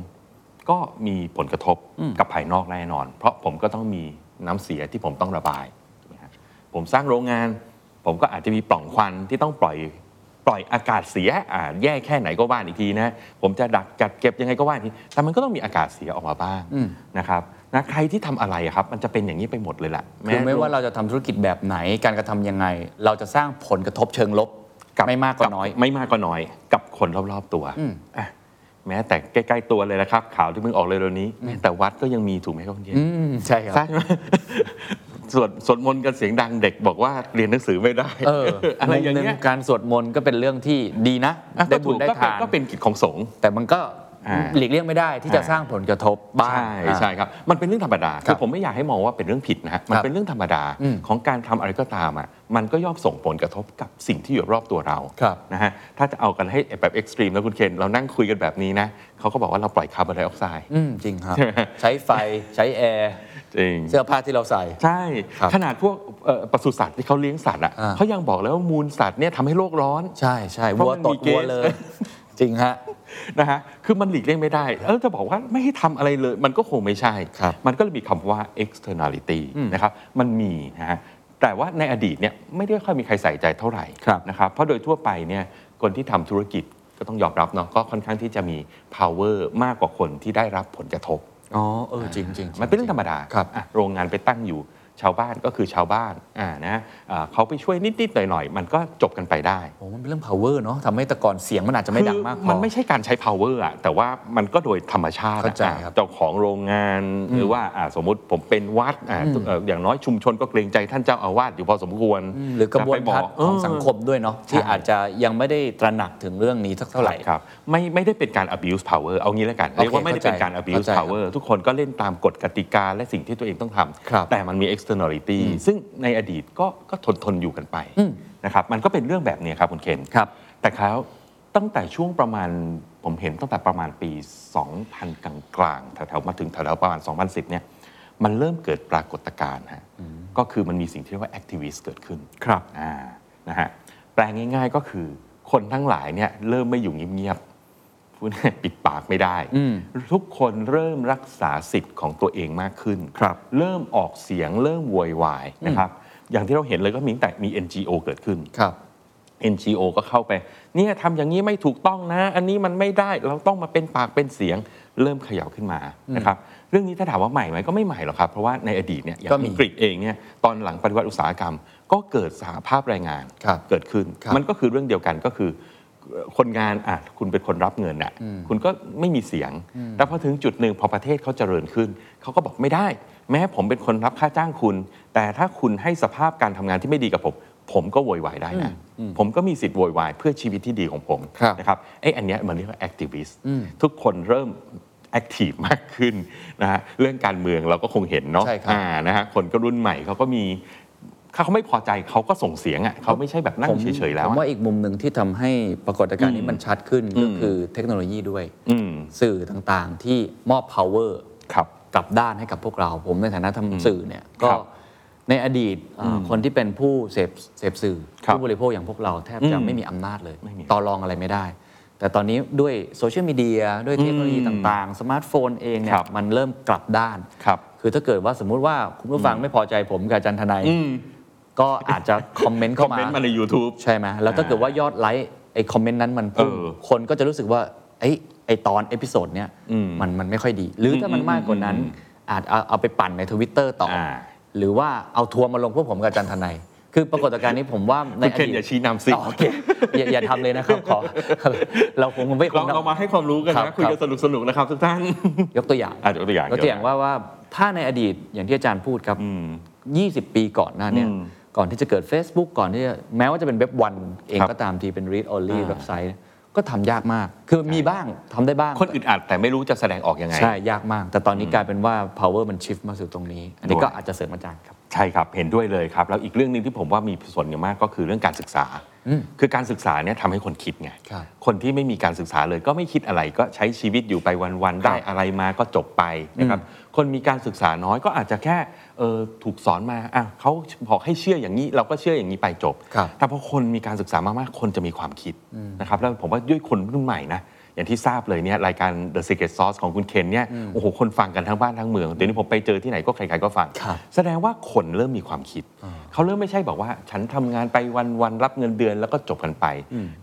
S2: ก็มีผลกระทบกับภายนอกแน่นอน เพราะผมก็ต้องมีน้ำเสียที่ผมต้องระบายถูกไหมฮะผมสร้างโรงงาน ผมก็อาจจะมีปล่องควันที่ต้องปล่อยปล่อยอากาศเสียอ่าแย่แค่ไหนก็ว่าอีกทีนะผมจะดักจัดเก็บยังไงก็ว่าอีกทีแต่มันก็ต้องมีอากาศเสียออกมาบ้างนะครับนะใครที่ทำอะไรอะครับ มันจะเป็นอย่างนี้ไปหมดเลยแหละ
S1: คือไม่ว่าเราจะทำธุรกิจแบบไหนการกระทำยังไง เราจะสร้างผลกระทบเชิงลบ ไม่มากก็น้อย
S2: ไม่มากก็น้อยกับคนรอบๆตัวอะแม้แต่ใกล้ๆตัวเลยนะครับ ข่าวที่เพิ่งออกเลยเร็วนี้แม้แต่วัดก็ยังมีถูกไหมครับคุณเจน
S1: อืมใช่ครับ
S2: ใช่ไหมสวดสวดมนต์กันเสียงดังเด็กบอกว่าเรียนหนังสือไม่ได้
S1: เออ
S2: อะไรอย่าง
S1: มุมห
S2: เงี้
S1: นึ่
S2: ย
S1: การสวดมนต์ก็เป็นเรื่องที่ดีนะ
S2: อะ
S1: ได้
S2: ก็
S1: บุ
S2: ถู
S1: ญ
S2: ก
S1: ได้
S2: ก็เป็น
S1: ทาน
S2: ก็เป็นกิจของสงฆ์
S1: แต่มันก็
S2: อ่า
S1: หลีกเลี่ยงไม่ได้ที่จะ
S2: อ่า
S1: สร้างผลกระทบบ้าง
S2: ใช่
S1: อ่า
S2: ใช่ครับ มันเป็นเรื่องธรรมดา
S1: ครั
S2: คื
S1: บ
S2: อผมไม่อยากให้มองว่าเป็นเรื่องผิดนะฮะมัน
S1: ครับ
S2: เป็นเรื่องธรรมดา
S1: อืม
S2: ของการทำอะไรก็ตามอะมันก็ย่อมส่งผลกระทบกับสิ่งที่อยู่รอบตัวเรา
S1: ครับ
S2: นะฮะถ้าจะเอากันให้แบบ extreme แล้วคุณเคนเรานั่งคุยกันแบบนี้นะเขาก็บอกว่าเราปล่อยคาร์บอนไดออกไซด์
S1: อืมจริงครับ
S2: ใช่ไหม
S1: ใช้ไฟใช้แอร์
S2: จริง
S1: เสื้อผ้าที่เราใส่
S2: ใช่
S1: ครับ
S2: ขนาดพวกเอ่อปศุสัตว์ที่เขาเลี้ยงสัตว์อะ
S1: อ่า
S2: เขายังบอกแล้วว่ามูลสัตว์เนี่ยทำให้โลกร้อน
S1: ใช่ใช่
S2: เพราะ
S1: วัว
S2: มัน
S1: ต
S2: มี
S1: ด
S2: เกส
S1: วัวเลย จริงฮะ
S2: นะฮะคือมันหลีกเลี่ยงไม่ได้เออจะบอกว่าไม่ให้ทำอะไรเลย มันก็คงไม่ใช่
S1: ครับ
S2: มันก็เลยมีคำว่า externality
S1: อืม
S2: นะครับมันมีนะฮะแต่ว่าในอดีตเนี่ยไม่ได้ค่อยมีใครใส่ใจเท่าไหร่
S1: ครับ
S2: นะครับเพราะโดยทั่วไปเนี่ยคนที่ทำธุรกิจก็ต้องยอมรับเนาะก็ค่อนข้างที่จะมี power มากกว่าคนที่ได้รับผลกระทบ
S1: อ๋อเออจริงจริง
S2: มันเป็นเรื่องธรรมดา
S1: ครับ
S2: อะโรงงานไปตั้งอยู่ ชาวบ้านก็คือชาวบ้านอ่านะอ่าเขาไปช่วยนิดๆหน่อยๆ มันก็จบกันไปได้
S1: โอ้มันเป็นเรื่อง power เนาะทำให้แต่ก่อนเสียงมันอาจจะไม่ดังมากพ
S2: คือ
S1: อ
S2: มันไม่ใช่การใช้ power อะแต่ว่ามันก็โดยธรรมชาติอะ
S1: เข้าใจ
S2: อะ
S1: ครับ
S2: เจ้าของโรงงานหรือว่าอะสมมุติผมเป็นวัดอะ
S1: อืม
S2: เอ่ออย่างน้อยชุมชนก็เกรงใจท่านเจ้าอาวาสอยู่พอสมควร
S1: อืมหรือกระบวน
S2: จไป
S1: การของสังคมด้วยเนาะที่
S2: ใช่
S1: อาจจะยังไม่ได้ตระหนักถึงเรื่องนี้สักเท่าไหร่
S2: ครับไม่ไม่ได้เป็นการ abuse power เอางี้แล้วกัน
S1: โอเค
S2: เรียกว่าไม่ได้เป็นการ
S1: เข้าใจ
S2: abuse
S1: เข้าใจ
S2: power ทุกคนก็เล่นตามกฎกติกาและสิ่งที่ตัวเองต้องท
S1: ครับำ
S2: แต่มันมี externality ซึ่งในอดีตก็ก็ทนทนอยู่กันไป
S1: อืม
S2: นะครับมันก็เป็นเรื่องแบบนี้ครับคุณเคน
S1: ครับ
S2: แต่แล้วตั้งแต่ช่วงประมาณผมเห็นตั้งแต่ประมาณปี 2000 กลางกลางๆแถวๆมาถึงแถวๆประมาณ 2010 เนี่ยมันเริ่มเกิดปรากฏการณ์ฮะก็คือมันมีสิ่งที่เรียกว่า activist เกิดขึ้น
S1: ครับ
S2: อ่านะฮะแปลง่าย ๆก็คือคนทั้งหลายเนี่ยเริ่มไม่อยู่เงียบๆ พูดง่ายๆปิดปากไม่ได้
S1: อืม
S2: ทุกคนเริ่มรักษาสิทธิ์ของตัวเองมากขึ้น
S1: ครับ
S2: เริ่มออกเสียงเริ่มโวยวายนะครับ อย่างที่เราเห็นเลยก็มีตั้งแต่มี NGO เกิดขึ้น
S1: ครับ
S2: NGO ก็เข้าไปเนี่ยทำอย่างนี้ไม่ถูกต้องนะ อันนี้มันไม่ได้เราต้องมาเป็นปากเป็นเสียงเริ่มเขย่าขึ้นมานะครับเรื่องนี้ถ้าถามว่าใหม่ไหมก็ไม่ใหม่หรอกครับ เพราะว่าในอดีตเนี่ยอย่าง
S1: ก็มี
S2: อังกฤษเองเนี่ยตอนหลังปฏิวัติอุตสาหกรรม ก็เกิดสหภาพแรงงาน
S1: ครับ
S2: เกิดขึ้น
S1: ครับ
S2: มันก็คือเรื่องเดียวกันก็คือเอ่อ คนงานอะคุณเป็นคนรับเงินอะคุณก็ไม่มีเสียงแต่พอถึงจุดหนึ่งพอประเทศเขาเจริญขึ้น เขาก็บอกไม่ได้ แม้ผมเป็นคนรับค่าจ้างคุณ แต่ถ้าคุณให้สภาพการทำงานที่ไม่ดีกับผม ผมก็โวยวายได้นะผมก็มีสิทธิ์โวยวายเพื่อชีวิตที่ดีของผม
S1: ครับ
S2: นะครับไอ้อันเนี้ยมันเรียกว่า activist ทุกคนเริ่ม active มากขึ้นนะฮะเรื่องการเมืองเราก็คงเห็นเนาะ
S1: ใช่ครับ
S2: อ่านะฮะคนก็รุ่นใหม่เขาก็มี ถ้าเขาไม่พอใจเขาก็ส่งเสียงอะเขาไม่ใช่แบบนั่ง
S1: ผม
S2: เฉยๆแล้ว
S1: ผม
S2: อะ
S1: ว่าอีกมุมหนึ่งที่ทำให้ปรากฏการณ์นี้มันชัดขึ้นก็คือเทคโนโลยีด้วย
S2: อืม
S1: สื่อต่างๆที่มอบ power
S2: ครับ
S1: กลับด้านให้กับพวกเรา ผมในฐานะทำสื่อเนี่ยก็
S2: ครับ
S1: ในอดีตเอ่อคนที่เป็นผู้เสพเสพสื่อ
S2: ครับ
S1: ผู้บริโภคอย่างพวกเราแทบจะ
S2: อืม
S1: ไม่มีอำนาจเลย
S2: ไม่มี
S1: ต่อรองอะไรไม่ได้ แต่ตอนนี้ด้วยโซเชียลมีเดียด้วยเทคโนโลยี
S2: อืม
S1: ต่างๆ สมาร์ทโฟนเองเนี่ยค
S2: รับ
S1: มันเริ่มกลับด้าน
S2: ครับ
S1: คือถ้าเกิดว่าสมมุติว่าคุณผู้ฟังไม่พอใจผมกับอาจารย์ทนาย
S2: อืม
S1: ก็อาจจะคอมเมนต์เข้ามา คอม
S2: เมนต์มาใน YouTube
S1: ใช่ไหมแล้วถ้าเกิดว่ายอดไลค์ไอ้คอมเมนต์นั้นมันพุ่ง
S2: เออ
S1: คนก็จะรู้สึกว่าไอ้ยไอ้ตอน episode เนี้ย
S2: อืม
S1: มันมันไม่ค่อยดี หรือถ้ามันมากกว่านั้น อาจเอาเอาไปปั่นในทวิตเตอร์ต่ออา หรือว่าเอาทัวร์มาลงพวกผมกับอาจารย์ทนายคือปรากฏการณ์นี้ผมว่าในอดีต
S2: คุณเคนอย่าชี้นำสิ
S1: อ๋อโอเคอย่าอย่าทำเลยนะครับขอ เราคงไม่
S2: เราค
S1: ง
S2: เรามาให้ความรู้กัน
S1: ครับ
S2: นะคุยกันสนุกสนุกๆนะครับทุกท่าน
S1: ยกตัวอย่าง
S2: อะยกตัวอย่าง
S1: ยกตัวอย่างว่าว่าถ้าในอดีตอย่างที่อาจารย์พูดครับ
S2: อืม
S1: 20 ปีก่อนหน้าเนี่ย
S2: อืม
S1: ก่อนที่จะเกิด Facebook ก่อนที่จะแม้ว่าจะเป็นเว็บวันเอง
S2: ครับ
S1: ก็ตามทีเป็น read only
S2: อ่า
S1: เว็บไซต์ก็ทำยากมาก คือมีบ้างทำได้บ้าง
S2: คนอึดอัดแต่ไม่รู้จะแสดงออกยังไง
S1: ใช่ ยากมาก แต่ตอนนี้กลายเป็นว่า power มัน shift มาสู่ตรงนี้ อันนี้
S2: ด้วย
S1: ก็อาจจะเสริมอาจารย์ครับ
S2: ใช่ครับ เห็นด้วยเลยครับ แล้วอีกเรื่องหนึงที่ผมว่ามีส่วนอย่างมากก็คือเรื่องการศึกษา
S1: อืม
S2: คือการศึกษาเนี่ยทำให้คนคิดไง
S1: ครับ
S2: คนที่ไม่มีการศึกษาเลยก็ไม่คิดอะไรก็ใช้ชีวิตอยู่ไปวันๆ ได้อะไรมาก็จบไปนะครับ คนมีการศึกษาน้อยก็อาจจะแค่เออถูกสอนมาอะเขาบอกให้เชื่ออย่างนี้ เราก็เชื่ออย่างนี้ไปจบ
S1: ครับ
S2: แต่พอคนมีการศึกษามากๆคนจะมีความคิดนะครับแล้วผมว่าด้วยคนรุ่นใหม่นะ อย่างที่ทราบเลยเนี่ยรายการ The Secret Sauce ของคุณเคนเนี่ยโอ้โหคนฟังกันทั้งบ้านทั้งเมืองเดี๋ยวนี้ผมไปเจอที่ไหนก็ใครๆก็ฟัง
S1: ครับ
S2: แสดงว่าคนเริ่มมีความคิด เขาเริ่มไม่ใช่บอกว่า ฉันทำงานไปวันๆรับเงินเดือนแล้วก็จบกันไป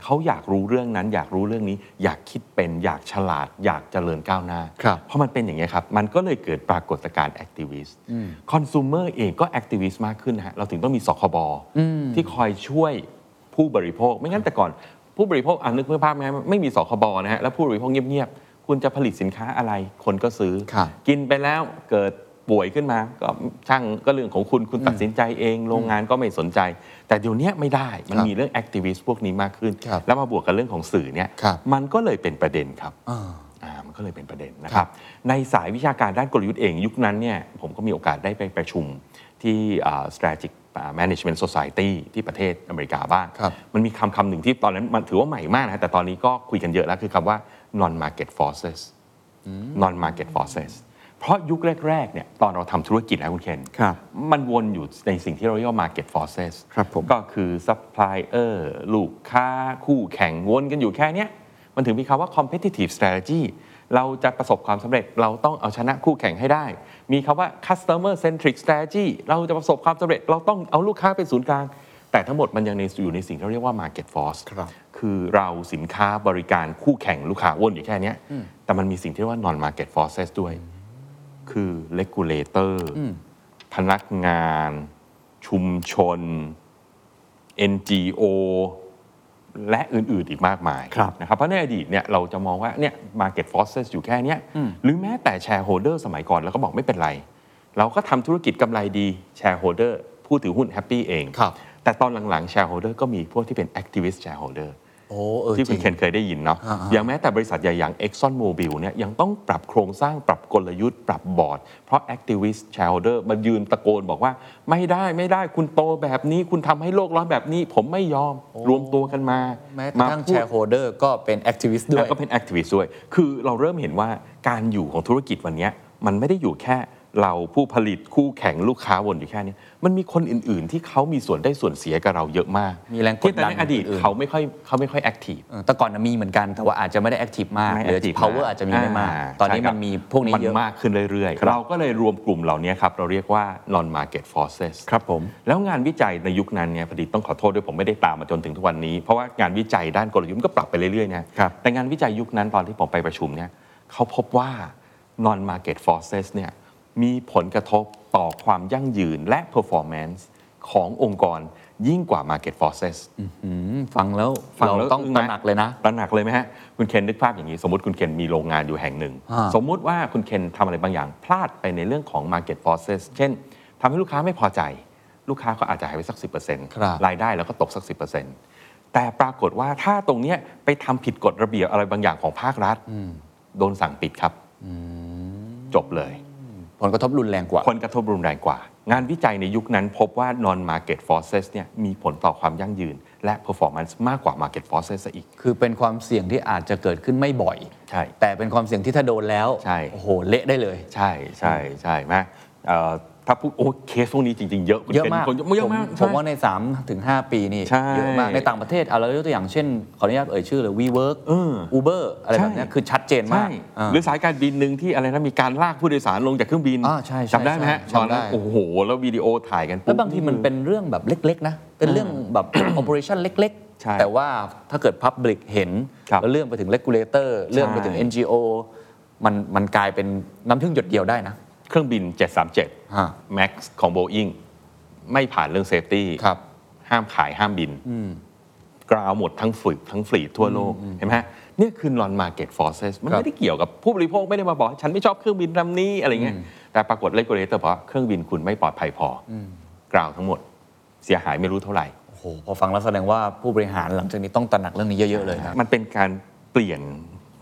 S2: เขาอยากรู้เรื่องนั้น อยากรู้เรื่องนี้ อยากคิดเป็นอยากฉลาด อยากเจริญก้าวหน้า
S1: ครับ
S2: เพราะมันเป็นอย่างนี้ครับ มันก็เลยเกิดปรากฏการณ์แอคทิวิสต์คอน sumer เองก็แอคทิวิสต์มากขึ้นนะฮะเราถึงต้องมีสคบที่คอยช่วยผู้บริโภค ไม่งั้นแต่ก่อน ผู้บริโภคอ่านึกภาพไหมไม่มีสคบนะฮะแล้วผู้บริโภคเงียบๆคุณจะผลิตสินค้าอะไร คนก็ซื้อ
S1: ครับ
S2: กินไปแล้วเกิดป่วยขึ้นมา ก็ช่างก็เรื่องของคุณคุณตัดสินใจเอง โรงงานก็ไม่สนใจ แต่เดี๋ยวนี้ไม่ได้มัน
S5: ครับ
S2: มีเรื่องแอคทิวิสต์พวกนี้มากขึ้น
S5: ครับ
S2: แล้วมาบวกกับเรื่องของสื่อเนี่ย
S5: ครับ
S2: มันก็เลยเป็นประเด็นครับ
S5: อ่า
S2: อ่ามันก็เลยเป็นประเด็นนะค
S5: ครั
S2: รับบในสายวิชาการด้านกลยุทธ์เองยุคนั้นเนี่ยผมก็มีโอกาสได้ไปประชุมที่อ่า strategic management society ที่ประเทศอเมริกาบ้าง
S5: ครับ
S2: มันมีคำคำหนึ่งที่ตอนนั้นมันถือว่าใหม่มากนะแต่ตอนนี้ก็คุยกันเยอะแล้วคือคำว่า non market forces non market forces เพราะยุคแรกๆเนี่ยตอนเราทำธุรกิจนะคุณเคน
S1: ครับ
S2: มันวนอยู่ในสิ่งที่เราเรียกว่า market forces
S1: ครับผม
S2: ก็คือ supplier ลูกค้าคู่แข่งวนกันอยู่แค่เนี้ยมันถึงมีคำว่า competitive strategy เราจะประสบความสำเร็จเราต้องเอาชนะคู่แข่งให้ได้ มีคำว่า customer centric strategy เราจะประสบความสำเร็จ เราต้องเอาลูกค้าเป็นศูนย์กลาง แต่ทั้งหมดมันยังในอยู่ในสิ่งที่เราเรียกว่า market force
S5: ครับ
S2: คือเราสินค้าบริการคู่แข่งลูกค้าวนอยู่แค่เนี้ยแต่มันมีสิ่งที่เรียกว่า non market forces ด้วย คือ regulator พนักงาน ชุมชน NGO และอื่นๆอีกมากมาย
S1: ครับ
S2: นะครับเพราะในอดีตเนี่ยเราจะมองว่าเนี่ย market forces อยู่แค่เนี้ยหรือแม้แต่ shareholder สมัยก่อนเราก็บอกไม่เป็นไร เราก็ทำธุรกิจกำไรดี shareholder ผู้ถือหุ้น happy เอง
S5: ครับ
S2: แต่ตอนหลังๆ shareholder ก็มีพวกที่เป็น activist shareholder
S5: โอ้ เออ
S2: ที่
S5: จ
S2: คุณเคนเคยได้ยินเนาะ
S5: อ่าๆ
S2: อย่างแม้แต่บริษัทใหญ่อย่าง Exxon Mobil เนี่ยยังต้องปรับโครงสร้างปรับกลยุทธ์ปรับบอร์ด เพราะ activist shareholder มายืนตะโกนบอกว่า ไม่ได้ไม่ได้คุณโตแบบนี้คุณทำให้โลกร้อนแบบนี้ ผมไม่ยอมรวมตัวกันมา
S5: แม้กระทั่ง shareholder ก็เป็น activist ด้วย
S2: แล้วก็เป็น activist ด้วย คือเราเริ่มเห็นว่าการอยู่ของธุรกิจวันเนี้ยมันไม่ได้อยู่แค่ เราผู้ผลิตคู่แข่งลูกค้าวนอยู่แค่นี้มันมีคนอื่นๆ ที่เขามีส่วนได้ส่วนเสียกับเราเยอะมาก
S5: มีแรงกดดัน
S2: ที่แต่ในอดีต
S5: อื่นๆ
S2: เขาไม่ค่อยเขาไม่ค่อย active
S5: เออแต่ก่อนน่ะมีเหมือนกันแต่ว่าอาจจะไม่ได้ active มาก
S2: ไม่
S5: หรือ
S2: active
S5: power
S2: มก
S5: อาจจะมีไม่มาก
S2: อ่
S5: ตอนนี้
S2: ใช่ค
S5: มั
S2: รับ
S5: นมีพวกนี้
S2: มัน
S5: เยอะ
S2: มากขึ้นเรื่อยๆ เราก็เลยรวมกลุ่มเหล่านี้ครับ เราเรียกว่า non market forces
S1: ครับผม
S2: แล้วงานวิจัยในยุคนั้นเนี่ยพอดีต้องขอโทษด้วยผมไม่ได้ตามมาจนถึงทุกวันนี้ เพราะว่างานวิจัยด้านกลยุทธ์มันก็ปรับไปเรื่อยๆนะครับแต่งานวิจัยยุคนั้นตอนที่ผมไปประชุมเนี่ยเขาพบว่า non market forces เนี่ย มีผลกระทบต่อความยั่งยืนและ performance ขององค์กรยิ่งกว่า market forces
S5: อืมฟังแล้ว
S2: ฟัง
S5: เรา
S2: แล้ว
S5: ต้อง
S2: อึ้ง
S5: ต
S2: ไหม
S5: ระหนักเลยนะ
S2: ตระหนักเลยไหมฮะ คุณเคนนึกภาพอย่างนี้ สมมติคุณเคนมีโรงงานอยู่แห่งหนึ่ง
S5: อ่า
S2: สมมุติว่าคุณเคนทำอะไรบางอย่างพลาดไปในเรื่องของ market forces เช่นทำให้ลูกค้าไม่พอใจ ลูกค้าก็อาจจะหายไปสัก 10%
S5: ครับ
S2: รายได้แล้วก็ตกสัก 10%แต่ปรากฏว่าถ้าตรงเนี้ยไปทำผิดกฎระเบียบอะไรบางอย่างของภาครัฐโดนสั่งปิดครับจบเลย
S5: ผลกระทบรุนแรงกว่า
S2: ผลกระทบรุนแรงกว่า งานวิจัยในยุคนั้นพบว่า non market forces เนี่ยมีผลต่อความยั่งยืน และ performance มากกว่า market forces ซะอีก
S5: คือเป็นความเสี่ยงที่อาจจะเกิดขึ้นไม่บ่อย
S2: ใช่
S5: แต่เป็นความเสี่ยงที่ถ้าโดนแล้ว
S2: ใช่
S5: โอ้โห เละได้เลย
S2: ใช่ใช่ใช่ไหม เอ่อถ้าพูดโอ้เคสพวกนี้จริง ๆ เยอะคุณ
S5: เยอะ
S2: คน
S5: มาก
S2: คนเยอะมาก
S5: ผม
S2: ใช่
S5: ผมว่าใน3ถึง5ปีนี่
S2: ใช่
S5: เยอะมากในต่างประเทศเอาเรายกตัวอย่างเช่น ขออนุญาตเอ่ยชื่อเลย WeWork
S2: เออ
S5: Uber อะไรแบบเนี้ย
S2: ใช่
S5: คือชัดเจนมา
S2: ใช่
S5: กอ่า
S2: หรือสายการบินหนึ่งที่อะไรนะมีการลากผู้โดยสารลงจากเครื่องบิน
S5: อ่าใช่ใช่
S2: จำได้ไหมฮะ
S5: ใช่
S2: ตอนนั้น
S5: จำได้
S2: โอ้โห แล้ววิดีโอถ่ายกันปุ๊
S5: แล้วบางทีมันเป็นเรื่องแบบเล็ก ๆ นะ เป็นเรื่องแบบ operation เล็ก
S2: ใช่
S5: ๆแต่ว่าถ้าเกิด Public เห็น
S2: ครับ
S5: แล้วเรื่องไปถึง regulator เรื่องไปถึง NGO มันมันกลายเป็นน้ำผึ้งหยดเดียวได้นะ
S2: เครื่องบิน 737
S5: ฮะ
S2: MAX ของ Boeing ไม่ผ่านเรื่อง safety
S5: ครับ
S2: ห้ามขายห้ามบิน ground หมดทั้ง fleet ทั้ง fleet ทั่วโลก เห็นไหมฮะเนี่ยคือ non market forces มัน
S5: ครับ
S2: ไม่ได้เกี่ยวกับผู้บริโภคไม่ได้มาบอก ฉันไม่ชอบเครื่องบินลำนี้อะไรเงี้ยแต่ปรากฏ regulator บอกว่าเครื่องบินคุณไม่ปลอดภัยพอ ground ทั้งหมด เสียหายไม่รู้เท่าไหร่
S5: โอ้โหพอฟังแล้วแสดงว่าผู้บริหารหลังจากนี้ต้องตระหนักเรื่องนี้เยอะ ๆ เลยครับ
S2: มันเป็นการเปลี่ยน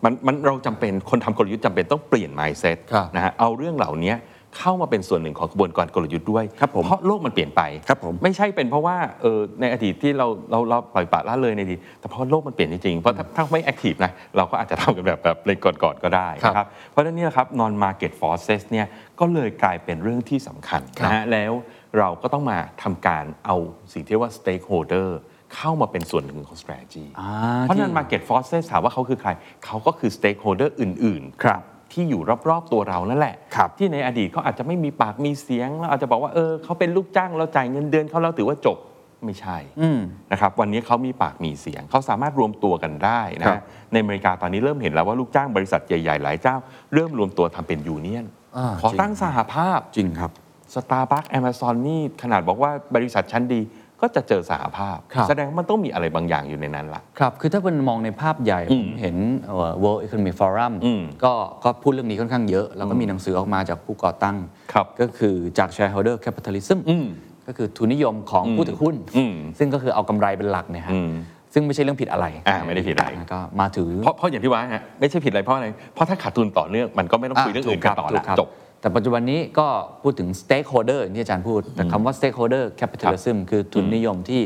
S2: มันมันเราจำเป็นคนทำกลยุทธ์จำเป็นต้องเปลี่ยน mindset
S5: ครับ
S2: นะฮะเอาเรื่องเหล่านี้เข้ามาเป็นส่วนหนึ่งของกระบวนการกลยุทธ์ด้วย
S1: ครับผม
S2: เพราะโลกมันเปลี่ยนไป
S1: ครับผม
S2: ไม่ใช่เป็นเพราะว่าเออในอดีตที่เราเราเราปล่อยปละละเลยในอดีตแต่เพราะโลกมันเปลี่ยนจริงๆเพราะถ้าถ้าไม่แอคทีฟนะเราก็อาจจะทำกันแบบแบบเลยก่อนๆก็ได้
S5: ครับ
S2: นะครับเพราะฉะนั้นเนี่ยครับ non market forces เนี่ยก็เลยกลายเป็นเรื่องที่สำคัญ
S5: ครับ
S2: นะฮะแล้วเราก็ต้องมาทำการเอาสิ่งที่เรียกว่า stakeholder เข้ามาเป็นส่วนหนึ่งของ strategy
S5: อ่า
S2: เพราะ
S5: ที่
S2: นั้น market forces ถามว่าเขาคือใคร เขาก็คือ stakeholder อื่นๆ
S1: ครับ
S2: ที่อยู่รอบๆตัวเรานั่นแหละ
S1: ครับ
S2: ที่ในอดีตเขาอาจจะไม่มีปากมีเสียงแล้วอาจจะบอกว่าเออเขาเป็นลูกจ้างเราจ่ายเงินเดือนเขาแล้วถือว่าจบไม่ใช่
S5: อืม
S2: นะครับวันนี้เขามีปากมีเสียง เขาสามารถรวมตัวกันได้นะครับในอเมริกาตอนนี้เริ่มเห็นแล้วว่าลูกจ้างบริษัทใหญ่ ๆ หลายเจ้า เริ่มรวมตัวทำเป็นยูเนียน
S5: อ่า
S2: ขอ
S5: จริง
S2: ตั้งสหภาพ
S1: จริงครับ
S2: สตาร์บัคแอม z ซอนนี่ขนาดบอกว่าบริษัทชั้นดี ก็จะเจอสหภาพ
S1: ครับ
S2: แสดงว่ามันต้องมีอะไรบางอย่างอยู่ในนั้นละ
S1: ครับ คือถ้าเป็นมองในภาพใหญ่
S2: อื
S1: ผมมเห็นเอ่อ World Economic Forum
S2: อืม
S1: ก็ก็พูดเรื่องนี้ค่อนข้างเยอะ แล้วก็มีหนังสือออกมาจากผู้ก่อตั้ง
S2: ครับ
S1: ก็คือจาก shareholder capitalism
S2: อืม
S1: ก็คือทุนนิยมของผู้ถือหุ้น
S2: อืม
S1: ซึ่งก็คือเอากำไรเป็นหลักเนี่ยฮะ
S2: อืม
S1: ซึ่งไม่ใช่เรื่องผิดอะไร
S2: อ่าไม่ได้ผิดอะไร
S1: ก็มาถือ
S2: เพราะเพราะอย่างที่ว่าฮะไม่ใช่ผิดอะไรเพราะอะไรเพราะถ้าขาดทุนต่อเนื่องมันก็ไม่ต้องคุยเรื่องอื่นกันต่อ
S1: ถูก
S2: ละ
S1: ครับ
S2: จบ
S1: แต่ปัจจุบันนี้ก็พูดถึง stakeholder อย่างที่อาจารย์พูด แต่คำว่า stakeholder capitalism คือทุนนิยมที่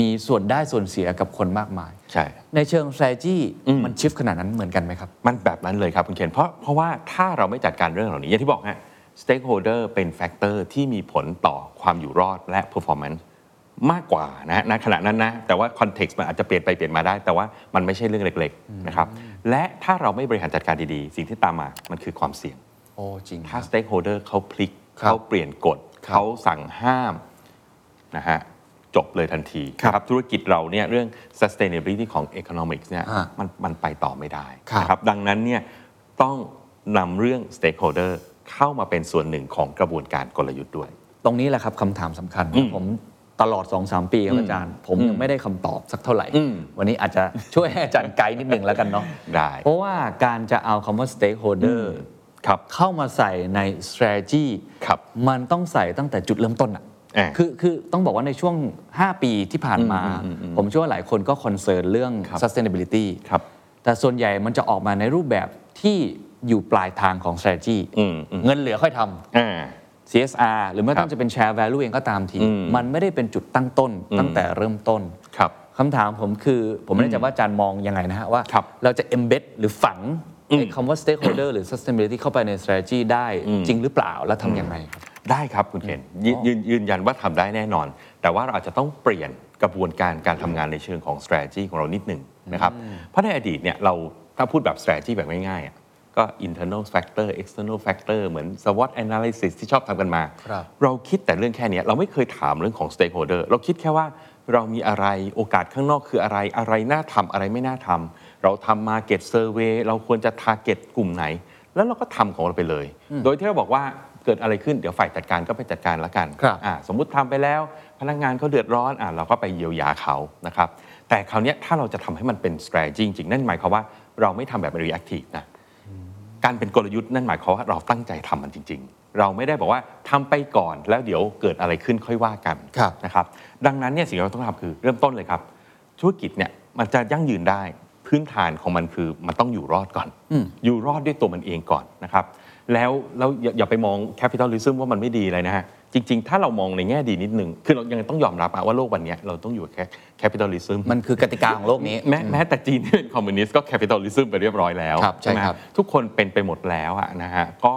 S1: มีส่วนได้ส่วนเสียกับคนมากมาย
S2: ใช่
S1: ในเชิง strategy
S2: อืม
S1: มัน shift ขนาดนั้นเหมือนกันไหมครับ
S2: มันแบบนั้นเลยครับคุณเคนเพราะเพราะว่าถ้าเราไม่จัดการเรื่องเหล่านี้อย่างที่บอกฮะ stakeholder เป็น factor ที่มีผลต่อความอยู่รอดและ performance มากกว่านะณขณะนั้นนะแต่ว่า context มันอาจจะเปลี่ยนไปเปลี่ยนมาได้ แต่ว่ามันไม่ใช่เรื่องเล็กๆนะครับและถ้าเราไม่บริหารจัดการดีๆ สิ่งที่ตามมามันคือความเสี่ยง
S1: โอ้จริง
S2: ถ้า stakeholder เขาพลิก
S1: ครับ
S2: เขาเปลี่ยนกฎ
S1: ครับ
S2: เขาสั่งห้ามนะฮะจบเลยทันที
S1: ครับ
S2: นะครับธุรกิจเราเนี่ยเรื่อง sustainability ของ economics เนี่ย
S1: ฮะ
S2: มันมันไปต่อไม่ได้
S1: ครับ
S2: นะครับดังนั้นเนี่ยต้องนำเรื่อง stakeholder เข้ามาเป็นส่วนหนึ่งของกระบวนการกลยุทธ์ด้วย
S1: ตรงนี้แหละครับคำถามสำคัญ
S2: อืม
S1: ผมตลอด 2-3ปีครับอาจารย์ ผมยังไม่ได้คำตอบสักเท่าไหร่
S2: อืม
S1: วันนี้อาจจะช่วยให้อาจารย์ไกด์นิดนึงแล้วกันเนาะ
S2: ได้
S1: เพราะว่าการจะเอาคำว่า stakeholder
S2: ครับ
S1: เข้ามาใส่ใน strategy
S2: ครับ
S1: มันต้องใส่ตั้งแต่จุดเริ่มต้นอะ
S2: อ่า
S1: คือคือต้องบอกว่าในช่วง 5 ปีที่ผ่านมา ผมเชื่อว่าหลายคนก็คอนเซิร์นเรื่อง
S2: ครับ
S1: sustainability
S2: ครับ
S1: แต่ส่วนใหญ่มันจะออกมาในรูปแบบที่อยู่ปลายทางของ strategy
S2: อืมอืม
S1: เงินเหลือค่อยทำ
S2: อ่า
S1: CSR หรือไม่
S2: ครั
S1: ต้อบงจะเป็น share value เองก็ตามที
S2: อืม
S1: มันไม่ได้เป็นจุดตั้งต้น
S2: อืม
S1: ตั้งแต่เริ่มต้น
S2: ครับ
S1: คำถามผมคือผมไม่แน่ใจว่าอาจารย์มองยังไงนะฮะว่า
S2: ครับ
S1: เราจะ embed หรือฝัง
S2: อืม
S1: ไอ้ คำว่า stakeholder หรือ sustainability เข้าไปใน strategy ได้
S2: อืม
S1: จริงหรือเปล่าและทำยังไงครับ
S2: ได้ครับคุณเคนยืนยืนยืนยันว่าทำได้แน่นอน แต่ว่าเราอาจจะต้องเปลี่ยนกระบวนการการทำงานในเชิงของ strategy ของเรานิดหนึ่งนะครับ เพราะในอดีตเนี่ยเราถ้าพูดแบบ strategy แบบง่ายๆอะก็ internal factor external factor เหมือน SWOT analysis ที่ชอบทำกันมา
S1: ครับ
S2: เราคิดแต่เรื่องแค่เนี้ยเราไม่เคยถามเรื่องของ stakeholder เราคิดแค่ว่าเรามีอะไรโอกาสข้างนอกคืออะไรอะไรน่าทำอะไรไม่น่าทำ เราทำ market survey เราควรจะ target กลุ่มไหน แล้วเราก็ทำของเราไปเลย โดยที่เราบอกว่าเกิดอะไรขึ้นเดี๋ยวฝ่ายจัดการก็ไปจัดการละกัน
S1: ครับ
S2: อ่าสมมุติทำไปแล้ว พนักงานเขาเดือดร้อนอ่าเราก็ไปเยียวยาเขานะครับแต่คราวเนี้ยถ้าเราจะทำให้มันเป็น strategy จริงๆ นั่นหมายความว่าเราไม่ทำแบบ reactive นะ การเป็นกลยุทธ์นั่นหมายความว่าเราตั้งใจทำมันจริง ๆ เราไม่ได้บอกว่าทำไปก่อนแล้วเดี๋ยวเกิดอะไรขึ้นค่อยว่ากัน
S1: ครับ
S2: นะครับ ดังนั้นเนี่ยสิ่งที่เราต้องทำคือเริ่มต้นเลยครับ ธุรกิจเนี่ยมันจะยั่งยืนได้ พื้นฐานของมันคือมันต้องอยู่รอดก่อน อยู่รอดด้วยตัวมันเองก่อนนะครับ แล้วแล้วอย่าอย่าไปมอง capitalism ว่ามันไม่ดีเลยนะฮะ จริง ๆ ถ้าเรามองในแง่ดีนิดนึง คือเรายังต้องยอมรับอะว่าโลกวันเนี้ยเราต้องอยู่แค่capitalism
S1: มันคือกติกาของโลกนี้
S2: แม้แม้แต่จีนที่เป็นคอมมิวนิสต์ก็ capitalism ไปเรียบร้อยแล้ว
S1: ครับใช่
S2: ไหม
S1: ครับ
S2: ทุกคนเป็นไปหมดแล้วอะนะฮะก็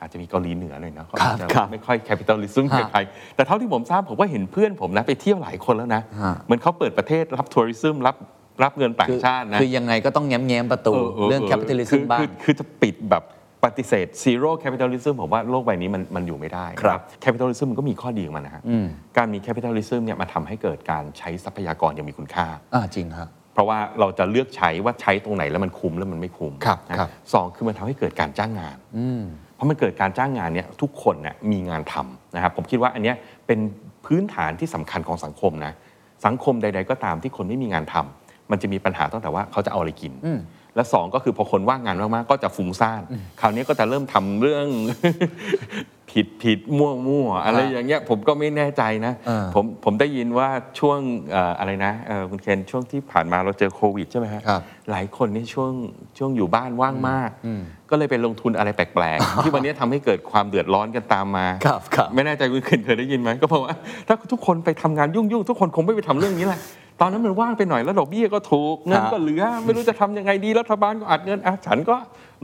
S2: อาจจะมีเกาหลีเหนือหน่อยเนาะเขาอาจจะ
S1: ครับ
S2: ไม่ค่อย capitalism
S1: ฮะ
S2: ใครๆแต่เท่าที่ผมทราบผมว่าเห็นเพื่อนผมนะไปเที่ยวหลายคนแล้วนะ
S1: ฮะ
S2: เหมือนเขาเปิดประเทศรับ tourism รับ รับเงินต่างชาตินะ
S1: คือยังไงก็ต้องแง้มแง้มๆประตูเรื่อง capitalism
S2: คือ
S1: บ้าง
S2: คือคือจะปิดแบบปฏิเสธ zero capitalism ผมว่าโลกใบนี้มันมันอยู่ไม่ได้
S1: ครับ
S2: capitalism มันก็มีข้อดีของมันนะฮะ
S1: อืม
S2: การมี capitalism เนี่ยมาทำให้เกิดการใช้ทรัพยากรอย่างมีคุณค่า
S1: อ่าจริงครับ
S2: เพราะว่าเราจะเลือกใช้ว่าใช้ตรงไหนแล้วมันคุ้มแล้วมันไม่คุ้ม
S1: ครับ
S2: นะครับสองคือมันทำให้เกิดการจ้างงาน
S1: อืม
S2: เพราะมันเกิดการจ้างงานเนี่ยทุกคนเนี่ยมีงานทำนะครับผมคิดว่าอันเนี้ยเป็นพื้นฐานที่สำคัญของสังคมนะสังคมใด ๆ ก็ตามที่คนไม่มีงานทำ มันจะมีปัญหาตั้งแต่ว่าเขาจะเอาอะไรกิน
S1: อืม
S2: และสองก็คือพอคนว่างงานมากๆก็จะฟุ้งซ่าน คราวนี้ก็จะเริ่มทำเรื่อง ผิดผิดมั่วมั่วอะไรอย่างเงี้ยผมก็ไม่แน่ใจนะ
S1: เออ
S2: ผมผมได้ยินว่าช่วงเอ่ออะไรนะเอ่อคุณเคนช่วงที่ผ่านมาเราเจอโควิดใช่ไหมฮะ
S1: ครับ
S2: หลายคนนี่ช่วงช่วงอยู่บ้านว่างมาก ก็เลยไปลงทุนอะไรแปลกๆ ที่วันนี้ทำให้เกิดความเดือดร้อนกันตามมา
S1: ครับครับ
S2: ไม่แน่ใจคุณเคนเคยได้ยินไหมก็เพราะว่าถ้าทุกคนไปทำงานยุ่งๆทุกคนคงไม่ไปทำเรื่องนี้แหละ ตอนนั้นมันว่างไปหน่อยแล้วดอกเบี้ยก็ถูกเงินก็เหลือ ไม่รู้จะทำยังไงดีรัฐบาลก็อัดเงินอะฉันก็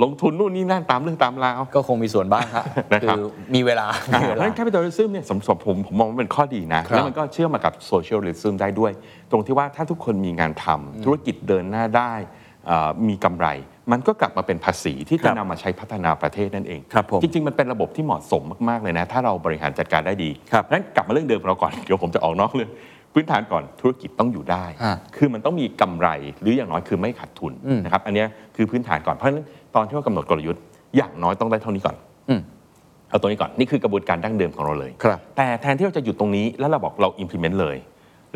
S2: ลงทุนนู่นนี่นั่นตามเรื่องตามราว
S1: ก็คงมีส่วนบ้างครับ
S2: นะครับ
S1: คือมีเวลา
S2: อ่า
S1: มี
S2: เพ
S1: เว
S2: ราะฉะ
S1: ลา
S2: นั้น capitalism เนี่ยสำหรับผมผมมองว่าเป็นข้อดีนะ
S1: ครับ
S2: แล้วมันก็เชื่อมมากับ socialism ได้ด้วย ตรงที่ว่าถ้าทุกคนมีงานทำธุรกิจเดินหน้าได้เอ่อมีกำไร มันก็กลับมาเป็นภาษีที่
S1: ครั
S2: จะ
S1: บ
S2: นำมาใช้พัฒนาประเทศนั่นเอง
S1: ครับผม
S2: จริง ๆ มันเป็นระบบที่เหมาะสมมากๆเลยนะ ถ้าเราบริหารจัดการได้ดี
S1: ครับ
S2: นั้นกลับมาเรื่องเดิมของเราก่อนเดี๋ยวผมจะออกนอกเรื่อง พื้นฐานก่อนธุรกิจต้องอยู่ได้
S1: ฮะ
S2: คือมันต้องมีกำไรหรืออย่างน้อยคือไม่ขาดทุน
S1: อืม
S2: นะครับอันเนี้ยคือพื้นฐานก่อนเพราะฉะนั้นตอนที่เรากำหนดกลยุทธ์อย่างน้อยต้องได้เท่านี้ก่อน
S1: อืม
S2: เอาตรงนี้ก่อนนี่คือกระบวนการดั้งเดิมของเราเลย
S1: ครับ
S2: แต่แทนที่เราจะหยุดตรงนี้แล้วเราบอกเรา implement เลย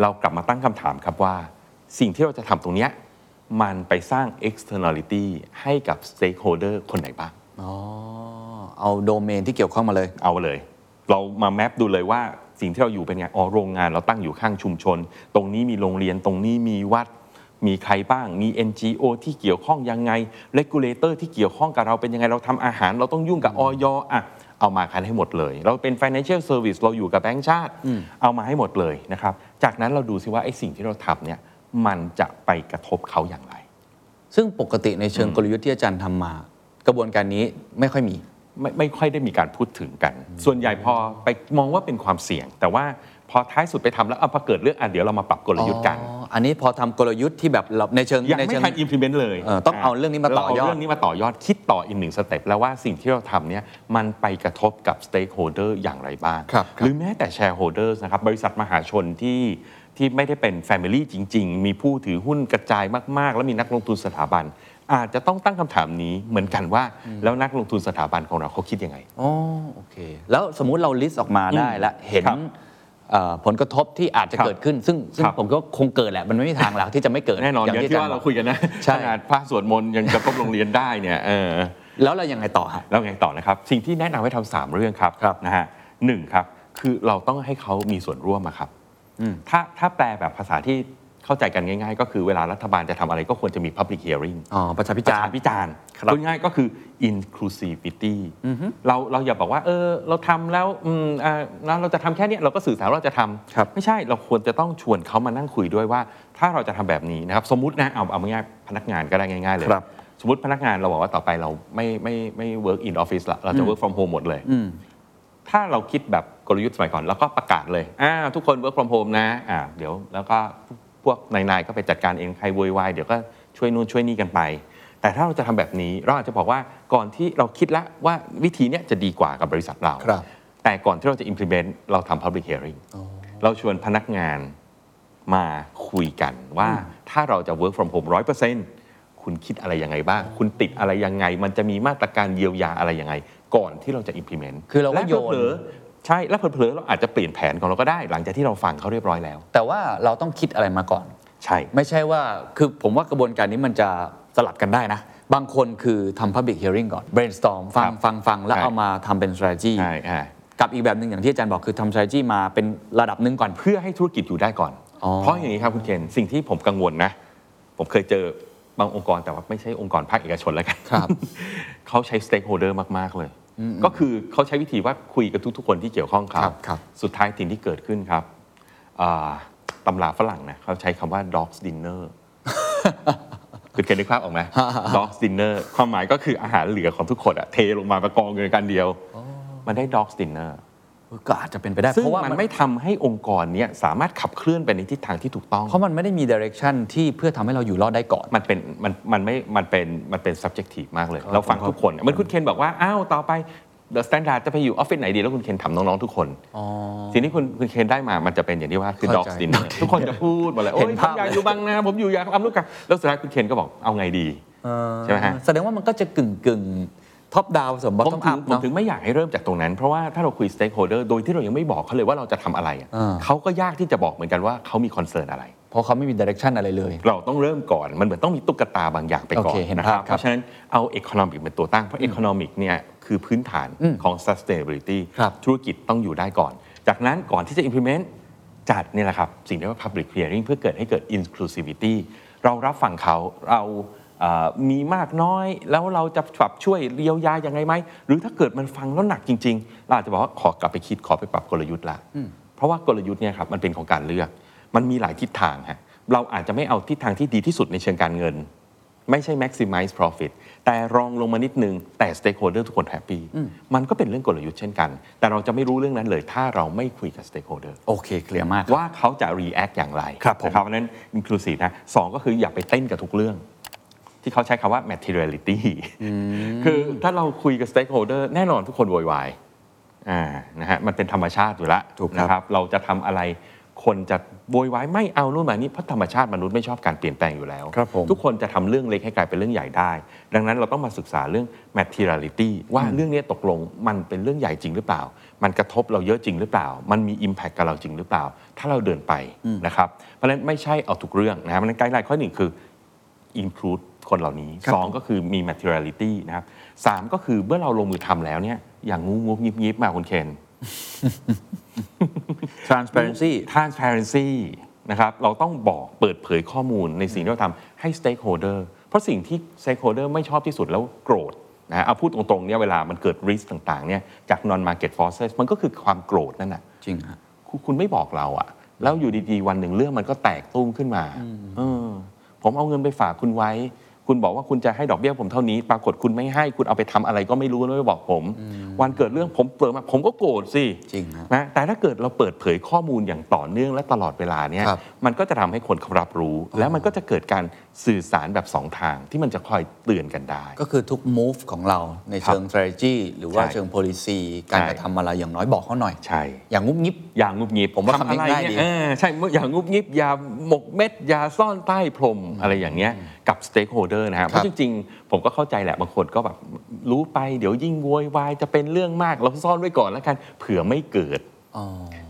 S2: เรากลับมาตั้งคำถามครับว่า สิ่งที่เราจะทำตรงเนี้ยมันไปสร้าง externality ให้กับ stakeholder คนไหนบ้าง
S1: อ๋อเอาโดเมนที่เกี่ยวข้องมาเลย
S2: เอาเลย เรามาแมปดูเลยว่า สิ่งที่เราอยู่เป็นไงอ๋อโรงงานเราตั้งอยู่ข้างชุมชน ตรงนี้มีโรงเรียนตรงนี้มีวัดมีใครบ้าง มี NGO ที่เกี่ยวข้องยังไง regulator ที่เกี่ยวข้องกับเราเป็นยังไง เราทำอาหาร เราต้องยุ่งกับออยอะ เอามากันให้หมดเลย เราเป็น financial service เราอยู่กับแบงก์ชาติ เอามาให้หมดเลยนะครับ จากนั้นเราดูซิว่าไอ้สิ่งที่เราทำเนี่ยมันจะไปกระทบเขาอย่างไร
S1: ซึ่งปกติในเชิงกลยุทธ์ที่อาจารย์ทำมา กระบวนการนี้ไม่ค่อยมี
S2: ไม่ไม่ค่อยได้มีการพูดถึงกัน ส่วนใหญ่พอไปมองว่าเป็นความเสี่ยง แต่ว่าพอท้ายสุดไปทำแล้วเอาพอเกิดเรื่องอะเดี๋ยวเรามาปรับกลยุทธ์กัน
S1: อ๋ออันนี้พอทำกลยุทธ์ที่แบบเราในเชิง
S2: ยัง
S1: ใน
S2: ไม่
S1: เชิง
S2: ทัน implement เลย
S1: เออต้องเอาเรื่องนี้มาต่อยอด
S2: เเรื่องนี้มาต่อยอดคิดต่ออีกหนึ่งสเต็ปแล้วว่าสิ่งที่เราทำเนี่ยมันไปกระทบกับ stakeholder อย่างไรบ้าง
S1: ครับครับ
S2: หรือแม้แต่ shareholders นะครับบริษัทมหาชนที่ที่ไม่ได้เป็น family จริง ๆ มีผู้ถือหุ้นกระจายมาก ๆ แล้วมีนักลงทุนสถาบัน อาจจะต้องตั้งคำถามนี้เหมือนกันว่า แล้วนักลงทุนสถาบันของเราเขาคิดยังไง
S1: อ๋อโอเค แล้วสมมุติเราลิสต์ออกมาได้แล้วเห็น
S2: ครับ
S1: เอ่อผลกระทบที่อาจจะ
S2: ครับ
S1: เกิดขึ้น ซึ่งซึ่ง
S2: ครับ
S1: ผมก็คงเกิดแหละ มันไม่มีทางหลักที่จะไม่เกิด
S2: แน่นอนอย่างที่
S1: จ
S2: ว่าเรา
S1: บ
S2: คุยกันนะ
S1: ใช่
S2: ขนาดพระสวดมนต์ยังกระทบโรงเรียนได้เนี่ยเออ
S1: แล้วเรายังไงต่อฮะ
S2: แล้วไงต่อนะครับ สิ่งที่แนะนำให้ทำสามเรื่องครับ
S1: ครับ
S2: นะฮะหนึ่งครับ คือเราต้องให้เขามีส่วนร่วมอะครับถ้าถ้าแปลแบบภาษาที่ เข้าใจกันง่าย ๆ ก็คือเวลารัฐบาลจะทำอะไรก็ควรจะมี public hearing
S1: อ๋อประชาพิ
S2: ป
S1: จาร
S2: ระ
S1: ณ์
S2: ชาพิจารณ์
S1: ครับ
S2: พูดง่ายๆก็คือ inclusivity เราเราอย่าบอกว่า เออ เราทำแล้วอืมอ่าแล้วเราจะทำแค่เนี้ยเราก็สื่อสารว่าเราจะทำ
S1: ครับ
S2: ไม่ใช่เราควรจะต้องชวนเขามานั่งคุยด้วยว่า ถ้าเราจะทำแบบนี้นะครับ สมมตินะเอาเอาง่ายๆพนักงานก็ได้ง่ายๆเลย
S1: ครับ
S2: สมมติพนักงานเราบอกว่าต่อไปเราไม่ไม่ไม่ work in office ละเราจะ work from home หมดเลย
S1: อืม
S2: ถ้าเราคิดแบบกลยุทธ์สมัยก่อน แล้วก็ประกาศเลยอ่าทุกคน work from home นะอ่าเดี๋ยวแล้วก็พ วกนายๆก็ไปจัดการเองใครโวยวายเดี๋ยวก็ช่วยนู่นช่วยนี่กันไป แต่ถ้าเราจะทำแบบนี้เราอาจจะบอกว่าก่อนที่เราคิดแล้วว่าวิธีเนี้ยจะดีกว่ากับบริษัทเรา
S1: ครับ
S2: แต่ก่อนที่เราจะ implement เราทำ public hearing เราชวนพนักงานมาคุยกันว่าถ้าเราจะ work from home 100%คุณคิดอะไรยังไงบ้าง คุณติดอะไรยังไง มันจะมีมาตรการเยียวยาอะไรยังไง ก่อนที่เราจะ implement
S1: คือเราก็
S2: และ
S1: โยน
S2: เผลอๆ ใช่แล้วเผลอๆเราอาจจะเปลี่ยนแผนของเราก็ได้ หลังจากที่เราฟังเขาเรียบร้อยแล้ว
S1: แต่ว่าเราต้องคิดอะไรมาก่อน
S2: ใช่
S1: ไม่ใช่ว่าคือผมว่ากระบวนการนี้มันจะสลับกันได้นะ บางคนคือทำ public hearing ก่อน brainstorm ฟั
S2: ค
S1: ง
S2: รับ
S1: ฟังฟังแล้ว
S2: ใช่
S1: เอามาทำเป็น strategy
S2: ใช่อ่า
S1: กับอีกแบบหนึ่งอย่างที่อาจารย์บอกคือทำ strategy มาเป็นระดับหนึ่งก่อน
S2: เพื่อให้ธุรกิจอยู่ได้ก่อน
S1: อ๋อ
S2: เพราะอย่างนี้ครับคุณเคนสิ่งที่ผมกังวลนะ ผมเคยเจอบางองค์กรแต่ว่าไม่ใช่องค์กรภาคเอกชนแล้วกัน
S1: ครับ
S2: เขาใช้ stakeholder มากๆเลย ก็คือเขาใช้วิธีว่าคุยกับทุก ๆ คนที่เกี่ยวข้องเขา
S1: ครับครับ
S2: สุดท้ายสิ่งที่เกิดขึ้นครับอ่าตำราฝรั่งนะเขาใช้คำว่า dogs dinner คุณเคนนึกภาพออกไหม dogs dinner ความหมายก็คืออาหารเหลือของทุกคนอะเทลงมาประกองอยู่ในกันเดียว มันได้ dogs dinner
S1: ก็อาจจะเป็นไปได้
S2: ซึ่ง
S1: เพราะว่า
S2: มั
S1: มัน น
S2: ไม่ทำให้องค์กรเนี้ยสามารถขับเคลื่อนไปในทิศทางที่ถูกต้อง
S1: เพราะมันไม่ได้มี direction ที่เพื่อทำให้เราอยู่รอดได้ก่อน
S2: มันเป็นมันมันไม่มันเป็นมันเป็น subjective มากเลย
S1: ครับ
S2: เราฟัง
S1: ครับ
S2: ทุกคนเหมือนคุณเคนบอกว่า อ้าว ต่อไป The Standard จะไปอยู่ออฟฟิศไหนดี แล้วคุณเคนถามน้อง ๆ ทุกคน
S1: อ๋อ
S2: สิ่งที่คุณคุณเคนได้มามันจะเป็นอย่างที่ว่าคือ
S1: เข้า
S2: Dogs
S1: ใจ
S2: Dinner ทุกคนจะพูดหมดเลย โอ้
S1: เห็
S2: ย
S1: น
S2: ผ
S1: ภาพ
S2: มอยากอยู่บางนาผมอยู่อยากทำลูกกันแล้วสุดท้ายคุณเคนก็บอกเอาไงดี ใช่ไหมฮะ
S1: แสดงว่ามันก็จะกึ่งกึ่ง ท็อปดาวผสมบอท
S2: ผม
S1: ทอม
S2: ถึ
S1: อั
S2: ง
S1: พ
S2: ผม
S1: เนาะ
S2: ถึงไม่อยากให้เริ่มจากตรงนั้น เพราะว่าถ้าเราคุย stakeholder โดยที่เรายังไม่บอกเขาเลยว่าเราจะทำอะไรอะ
S1: อ่า
S2: เขาก็ยากที่จะบอกเหมือนกันว่าเขามีคอนเซิร์นอะไร
S1: เพราะเขาไม่มี direction อะไรเลย
S2: เราต้องเริ่มก่อนมันเหมือนต้องมีตุ๊กตาบางอย่างไปก่อน
S1: โอเคเห็น
S2: นะ
S1: ภา
S2: ค
S1: พ
S2: รับ
S1: ครับ
S2: เพราะฉะนั้นเอา economic เป็นตัวตั้ง เพราะ economic เนี่ยคือพื้นฐานของ sustainability
S1: ครับ
S2: ธุรกิจต้องอยู่ได้ก่อน จากนั้นก่อนที่จะ implement จัดเนี่ยแหละครับ สิ่งที่เรียกว่า public hearing เพื่อเกิดให้เกิด inclusivity เรารับฟังเขาเราเอ่อ มีมากน้อย แล้วเราจะปรับช่วยเยียวยายังไงไหม หรือถ้าเกิดมันฟังแล้วหนักจริง ๆ เราอาจจะบอกว่าขอกลับไปคิดขอไปปรับกลยุทธ์ละเพราะว่ากลยุทธ์เนี่ยครับมันเป็นของการเลือก มันมีหลายทิศทางฮะเราอาจจะไม่เอาทิศทางที่ดีที่สุดในเชิงการเงิน ไม่ใช่ maximize profit แต่รองลงมานิดนึง แต่ stakeholder ทุกคนแฮปปี้มันก็เป็นเรื่องกลยุทธ์เช่นกัน แต่เราจะไม่รู้เรื่องนั้นเลย ถ้าเราไม่คุยกับ stakeholder
S1: โอเคเคลียร์มาก
S2: ว่าเขาจะ react อย่างไร
S1: ครับผม
S2: นะเพราะฉะนั้น inclusive นะสองก็คืออย่าไปเต้นกับทุกเรื่อง ที่เขาใช้คำว่า materiality คือถ้าเราคุยกับ stakeholder แน่นอนทุกคนโวยวายอ่านะฮะมันเป็นธรรมชาติอยู่แล้ว
S1: ถูกครับ
S2: นะครับ เราจะทำอะไรคนจะโวยวายไม่เอานู่นมานี่เพราะธรรมชาติมนุษย์ไม่ชอบการเปลี่ยนแปลงอยู่แล้ว
S1: ครับผม
S2: ทุกคนจะทำเรื่องเล็กให้กลายเป็นเรื่องใหญ่ได้ ดังนั้นเราต้องมาศึกษาเรื่อง materiality ว่าเรื่องนี้ตกลงมันเป็นเรื่องใหญ่จริงหรือเปล่า มันกระทบเราเยอะจริงหรือเปล่า มันมี impact กับเราจริงหรือเปล่า ถ้าเราเดินไปนะครับเพราะฉะนั้นไม่ใช่เอาทุกเรื่องนะครับเพราะฉะนั้นไกด์ไลน์ข้อหนึ่งคือ include คนเหล่านี้
S1: ครับ
S2: สองก็คือมี materiality นะครับสามก็คือเมื่อเราลงมือทำแล้วเนี่ยอย่างงูงูยิบยิบมาคุณเคน
S1: transparency
S2: transparency นะครับเราต้องบอกเปิดเผยข้อมูลในสิ่งที่เราทำให้ stakeholder เพราะสิ่งที่ stakeholder ไม่ชอบที่สุดแล้วโกรธนะเอาพูดตรงๆเนี่ยเวลามันเกิด risk ต่างๆเนี่ยจาก non market forces มันก็คือความโกรธนั่นแหะ
S1: จริงฮะ
S2: คุณคุณไม่บอกเราอะแล้วอยู่ดีๆ วันหนึ่งเรื่องมันก็แตกตุ้มขึ้นมาเออผมเอาเงินไปฝากคุณไว้ คุณบอกว่าคุณจะให้ดอกเบี้ยผมเท่านี้ ปรากฏคุณไม่ให้คุณเอาไปทำอะไรก็ไม่รู้แล้วไม่บอกผม วันเกิดเรื่องผมเปิดมาผมก็โกรธสิ
S1: จริงฮะ
S2: นะแต่ถ้าเกิดเราเปิดเผยข้อมูลอย่างต่อเนื่องและตลอดเวลาเนี่ย
S1: ครับ
S2: มันก็จะทำให้คนเขารับรู้ แล้วมันก็จะเกิดการสื่อสารแบบสองทางที่มันจะคอยเตือนกันได้
S1: ก็คือทุก move ของเราในเชิง strategy หรือว่า
S2: ใช่
S1: เชิง policy การ
S2: ใช่
S1: กระทำอะไรอย่างน้อยบอกเขาหน่อย
S2: ใช่
S1: อย่างงุบงิบ
S2: อย่างงุบงิบ
S1: ผมว่า
S2: ทำอะไร
S1: คำนี้ง่ายดี
S2: เนี่ยเออใช่อย่างุบงิบอย่าหมกเม็ดอย่าซ่อนใต้พรมอะไรอย่างเงี้ย กับ stakeholder นะฮะเพราะจริงๆ ผมก็เข้าใจแหละบางคนก็แบบรู้ไปเดี๋ยวยิ่งโวยวายจะเป็นเรื่องมากเราซ่อนไว้ก่อนแล้วกันเผื่อไม่เกิด
S1: อ๋อ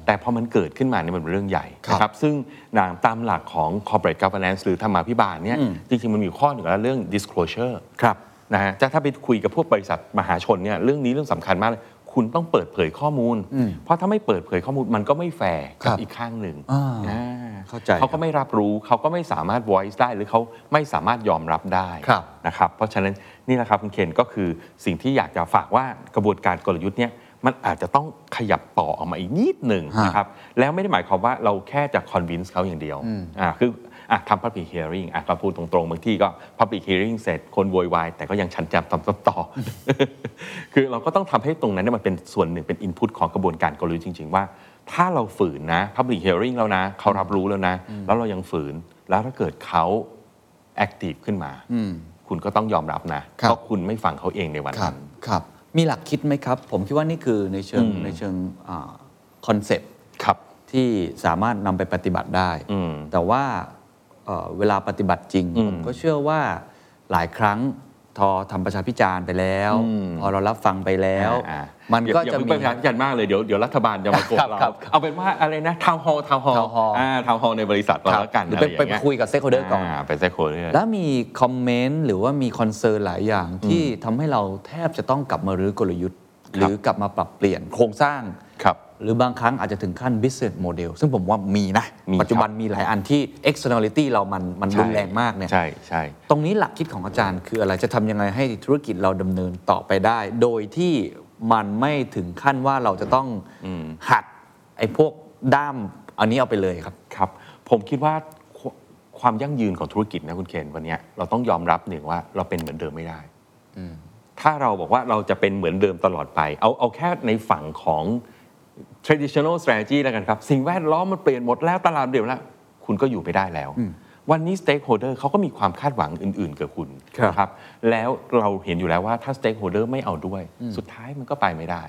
S2: แต่พอมันเกิดขึ้นมาเนี่ยมันเป็นเรื่องใหญ่
S1: ครับ
S2: นะครับซึ่งนามตามหลักของ corporate governance หรือธรรมาภิบาลเนี่ย
S1: อืม
S2: จริงๆ มันมีอยู่ข้อหนึ่งแล้วเรื่อง disclosure
S1: ครับ
S2: นะฮะจะถ้าไปคุยกับพวกบริษัทมหาชนเนี่ยเรื่องนี้เรื่องสำคัญมากเลย คุณต้องเปิดเผยข้อมูล
S1: อืม
S2: เพราะถ้าไม่เปิดเผยข้อมูลมันก็ไม่แฟร์
S1: ครั
S2: กับบอีกข้างหนึ่ง
S1: อ่า
S2: อ่า
S1: เข้าใจ
S2: เขาก็ไม่รับรู้เขาก็ไม่สามารถ voice ได้หรือเขาไม่สามารถยอมรับได้
S1: ครับ
S2: นะครับเพราะฉะนั้นนี่แหละครับคุณเคนก็คือสิ่งที่อยากจะฝากว่ากระบวนการกลยุทธ์เนี่ยมันอาจจะต้องขยับต่อออกมาอีกนิดหนึ่ง
S1: ฮะ
S2: นะครับแล้วไม่ได้หมายความว่าเราแค่จะ convince เขาอย่างเดียวอ่าคือ อะทำ public hearing อะก็พูดตรงๆบางที่ก็ public hearing เสร็จคนโวยวายแต่ก็ยังชันจำตำซับต่อ คือเราก็ต้องทำให้ตรงนั้นเนี่ยมันเป็นส่วนหนึ่งเป็น input ของกระบวนการกลยุทธ์จริง ๆ ว่า ถ้าเราฝืนนะ public hearing แล้วนะเขารับรู้แล้วนะ แล้วเรายังฝืนแล้วถ้าเกิดเขา active ขึ้นมาคุณก็ต้องยอมรับนะ
S1: ครับ
S2: เพราะคุณไม่ฟังเขาเองในวัน
S1: ครับ
S2: นั้น
S1: ครับ มีหลักคิดไหมครับ ผมคิดว่านี่คือในเชิง
S2: อืม
S1: ในเชิงคอนเซปต์
S2: ครับ
S1: ที่สามารถนำไปปฏิบัติได้
S2: อืม
S1: แต่ว่า เอ่อเวลาปฏิบัติจริง
S2: อืม
S1: ผมก็เชื่อว่าหลายครั้งทอทำประชาพิจารณ์ไปแล้ว
S2: อืม
S1: พอเรารับฟังไปแล้ว
S2: อ่า
S1: มันก็
S2: อย่า
S1: จะ
S2: อย่า
S1: มี
S2: เพิ่งไปพิจารณ์มากเลยเดี๋ยวเดี๋ยวรัฐบาลจะมาโกรธ
S1: ครับ
S2: เรา
S1: ครับ
S2: เอาเป็นว่าอะไรนะทาวน์ฮอลทาวน์ฮอล
S1: town hall
S2: อ่าทาวน์ฮอลในบริษัทเราแล้วกัน
S1: หรือไปะไป
S2: ย่างเงี้
S1: คุยกับ stakeholder ก่อนา
S2: ไปเซคโคเดอร์
S1: แล้วมีคอมเมนต์หรือว่ามีคอนเซิร์นหลายอย่างที่ทำให้เราแทบจะต้องกลับมารื้อกลยุทธ์ หรือกลับมาปรับเปลี่ยนโครงสร้าง
S2: ครับ
S1: หรือบางครั้งอาจจะถึงขั้น business model ซึ่งผมว่ามีนะ
S2: มี
S1: ปัจจุบันมีหลายอันที่ externality เรามันมันรุนแรงมากเนี่ย
S2: ใช่ใช่
S1: ตรงนี้หลักคิดของอาจารย์คืออะไรจะทำยังไงให้ธุรกิจเราดำเนินต่อไปได้ โดยที่มันไม่ถึงขั้นว่าเราจะต้องหักไอ้พวกด้ามอันนี้เอาไปเลยครับ
S2: ครับ ผมคิดว่าควความยั่งยืนของธุรกิจนะคุณเคนวันเนี้ยเราต้องยอมรับหนึ่งว่าเราเป็นเหมือนเดิมไม่ได้ ถ้าเราบอกว่าเราจะเป็นเหมือนเดิมตลอดไป เอาเอาแค่ในฝั่งของ traditional strategy แล้วกันครับ สิ่งแวดล้อมมันเปลี่ยนหมดแล้วตลาดเปลี่ยนหมดแล้ว คุณก็อยู่ไม่ได้แล้ว วันนี้ stakeholder เขาก็มีความคาดหวังอื่น ๆ กับคุณ
S1: ครับ
S2: นะครับแล้วเราเห็นอยู่แล้วว่าถ้า stakeholder ไม่เอาด้วย สุดท้ายมันก็ไปไม่ได้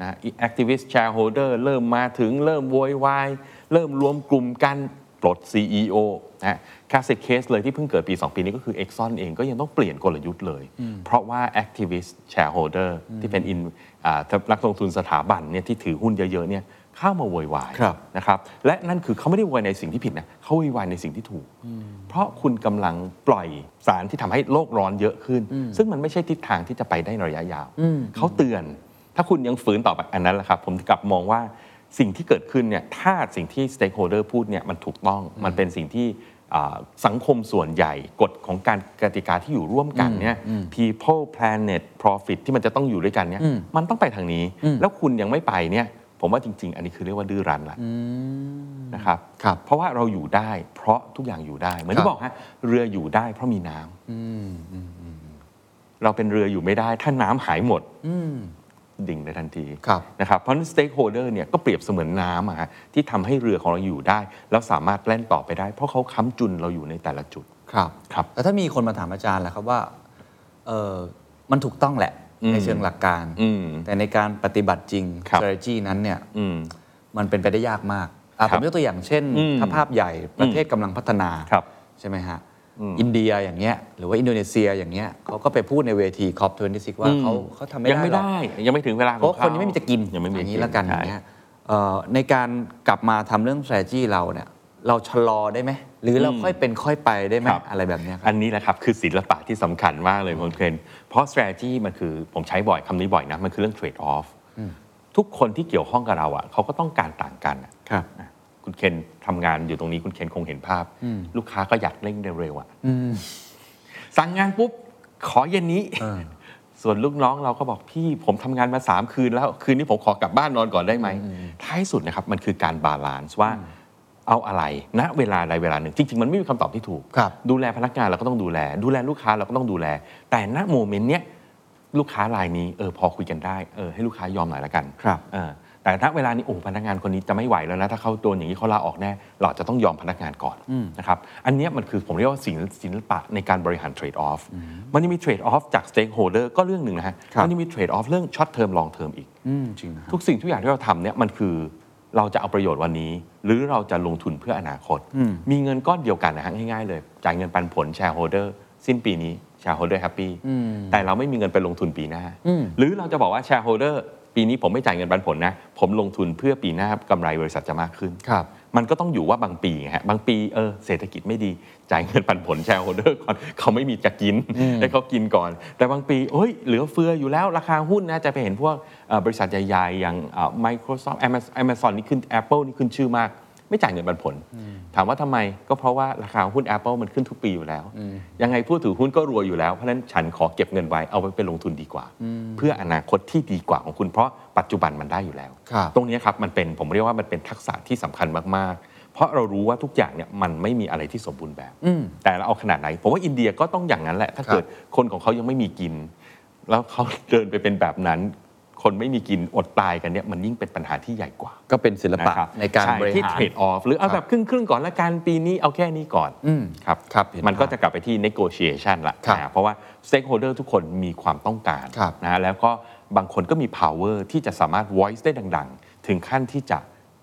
S2: นะ activist shareholder เริ่มมาถึงเริ่มโวยวายเริ่มรวมกลุ่มกัน ปลด CEO นะคลาสสิกเคสเลยที่เพิ่งเกิดปี 2 ปีนี้ก็คือ Exxon เองก็ยังต้องเปลี่ยนกลยุทธ์เลย เพราะว่า activist shareholder ที่เป็น in อ่านักลงทุนสถาบันเนี่ยที่ถือหุ้นเยอะๆเนี่ยเข้ามาโวยวาย
S1: ครับ
S2: นะครับและนั่นคือเขาไม่ได้โวยวายในสิ่งที่ผิดนะเขาโวยวายในสิ่งที่ถูก เพราะคุณกำลังปล่อยสารที่ทำให้โลกร้อนเยอะขึ้น ซึ่งมันไม่ใช่ทิศทางที่จะไปได้ในระยะยาวเขาเตือน ถ้าคุณยังฝืนต่อไปอันนั้นแหละครับผมกลับมองว่า สิ่งที่เกิดขึ้นเนี่ยถ้าสิ่งที่ stakeholder พูดเนี่ยมันถูกต้องมันเป็นสิ่งที่อ่าสังคมส่วนใหญ่กฎของการกติกาที่อยู่ร่วมกันเนี่ย people planet profit ที่มันจะต้องอยู่ด้วยกันเนี่ยมันต้องไปทางนี้ แล้วคุณยังไม่ไปเนี่ยผมว่าจริง ๆ อันนี้คือเรียกว่าดื้อรั้นละนะครับ
S1: ครับ
S2: เพราะว่าเราอยู่ได้ เพราะทุกอย่างอยู่ได้ เหมือน
S1: ครับ
S2: ที่บอกฮะเรืออยู่ได้เพราะมีน้ำเราเป็นเรืออยู่ไม่ได้ ถ้าน้ำหายหมด ดิ่งในทันที
S1: ครับ
S2: นะครับเพราะฉะนั้น stakeholder เนี่ยก็เปรียบเสมือนน้ำอะฮะที่ทำให้เรือของเราอยู่ได้ แล้วสามารถแล่นต่อไปได้ เพราะเขาค้ำจุนเราอยู่ในแต่ละจุด
S1: ครับ
S2: ครับ
S1: แล้วถ้ามีคนมาถามอาจารย์ล่ะครับว่าเออมันถูกต้องแหละ
S2: อืม
S1: ในเชิงหลักการ
S2: อืม
S1: แต่ในการปฏิบัติจริง
S2: ครับ
S1: strategy นั้นเนี่ย
S2: อืม
S1: มันเป็นไปได้ยากมาก
S5: อะ
S2: ค
S5: ผ
S2: รับ
S5: มยกตัวอย่างเช่น
S2: อืม
S5: ถ้าภาพใหญ่ประเทศกำลังพัฒนา
S2: ครับ
S5: ใช่ไหมฮะ อินเดียอย่างเงี้ยหรือว่าอินโดนีเซียอย่างเงี้ยเขาก็ไปพูดในเวที COP26 ว่าเขาเขาทำไม่
S2: ยัง
S5: ได้
S2: ไม่
S5: หรอก
S2: ได้ยังไม่ถึงเวลาของ
S5: เพราะ
S2: เขา
S5: คนยังไม่มีจะกิน
S2: ยังไม่มี
S5: อย่างนี้
S2: จะ
S5: แล้วกันอ
S2: ใช่
S5: ย่างเงี้ยเอ่อในการกลับมาทำเรื่อง strategy เราเนี่ยเราชะลอได้ไหมหรือเราค่อยเป็นค่อยไปได้ไหม
S2: ครับ
S5: อะไรแบบเนี้ยครับ
S2: อันนี้แหละครับ คือศิลปะที่สำคัญมากเลยคุณเคนเพราะ strategy มันคือผมใช้บ่อยคำนี้บ่อยนะ มันคือเรื่อง trade off ทุกคนที่เกี่ยวข้องกับเราอะเขาก็ต้องการต่างกันอะ
S5: ครับ
S2: นะ คุณเคนทำงานอยู่ตรงนี้คุณเคนคงเห็นภาพ ลูกค้าก็อยากเร่งเร็วๆอะสั่งงานปุ๊บขอเย็นนี้ ส่วนลูกน้องเราก็บอกพี่ผมทำงานมาสามคืนแล้ว คืนนี้ผมขอกลับบ้านนอนก่อนได้ไหมท้ายสุดนะครับมันคือการ balance ว่าเอาอะไรณเวลาใดเวลาหนึ่ง จริง ๆ มันไม่มีคำตอบที่ถูก
S5: ครับ
S2: ดูแลพนักงานเราก็ต้องดูแล ดูแลลูกค้าเราก็ต้องดูแล แต่ณ moment เนี้ยลูกค้ารายนี้เออพอคุยกันได้เออให้ลูกค้ายอมหน่อยละกัน
S5: ครับ
S2: เออ แต่ณเวลานี้โอ้พนักงานคนนี้จะไม่ไหวแล้วนะถ้าเขาโดนอย่างนี้เขาลาออกแน่เราจะต้องยอมพนักงานก่อนนะครับอันเนี้ยมันคือผมเรียกว่าศิลศิลปะในการบริหาร trade-off มันยังมี trade-off จาก stakeholder ก็เรื่องหนึ่งนะฮะ
S5: ครับ
S2: มันยังมี trade-off เรื่อง short term long term อีก
S5: อืมจริงนะครับ
S2: ทุกสิ่งทุกอย่างที่เราทำเนี่ยมันคือเราจะเอาประโยชน์วันนี้ หรือเราจะลงทุนเพื่ออนาคต มีเงินก้อนเดียวกันนะฮะง่ายๆเลย จ่ายเงินปันผล shareholder สิ้นปีนี้ shareholder แฮปปี้แต่เราไม่มีเงินไปลงทุนปีหน้า หรือเราจะบอกว่า shareholder ปีนี้ผมไม่จ่ายเงินปันผลนะ ผมลงทุนเพื่อปีหน้ากำไรบริษัทจะมากขึ้น
S5: ครับ
S2: มันก็ต้องอยู่ว่าบางปีไงฮะบางปีเออเศรษฐกิจไม่ดีจ่ายเงินปันผล shareholder ก่อนเขาไม่มีจะกินให้เขากินก่อน แต่บางปีเอ้ยเหลือเฟืออยู่แล้วราคาหุ้นนะจะไปเห็นพวกเอ่อบริษัทใหญ่ๆอย่างเอ่อ Microsoft Amazon Amazon นี่ขึ้น Apple นี่ขึ้นชื่อมาก ไม่จ่ายเงินปันผล ถามว่าทำไมก็เพราะว่าราคาหุ้น Apple มันขึ้นทุกปีอยู่แล้ว ยังไงผู้ถือหุ้นก็รวยอยู่แล้ว เพราะฉะนั้นฉันขอเก็บเงินไว้เอาไปเป็นลงทุนดีกว่า เพื่ออนาคตที่ดีกว่าของคุณเพราะปัจจุบันมันได้อยู่แล้ว
S5: ครับ
S2: ตรงนี้ครับมันเป็นผมเรียกว่ามันเป็นทักษะที่สำคัญมากๆ เพราะเรารู้ว่าทุกอย่างเนี่ยมันไม่มีอะไรที่สมบูรณ์แบบ แต่เราเอาขนาดไหนผมว่าอินเดียก็ต้องอย่างนั้นแหละ ถ้า
S5: ครับ
S2: เกิดคนของเขายังไม่มีกิน แล้วเขาเดินไปเป็นแบบนั้น คนไม่มีกินอดตายกันเนี่ยมันยิ่งเป็นปัญหาที่ใหญ่กว่า
S5: ก็เป็นศิลปะ
S2: นะครับ
S5: ในการ
S2: ช่
S5: บริ
S2: ที่
S5: หาร
S2: เทรดออฟหรือเอาแบบครึ่งครึ่งๆก่อนละกันปีนี้เอาแค่นี้ก่อน
S5: อืม
S2: ครับ
S5: ครับเห็น
S2: มันก็
S5: ภาพ
S2: จะกลับไปที่ negotiation ละ
S5: ครับ
S2: นะเพราะว่า stakeholder ทุกคนมีความต้องการ
S5: ครับ
S2: นะแล้วก็บางคนก็มี power ที่จะสามารถ voice ได้ดัง ๆ ถึงขั้นที่จะ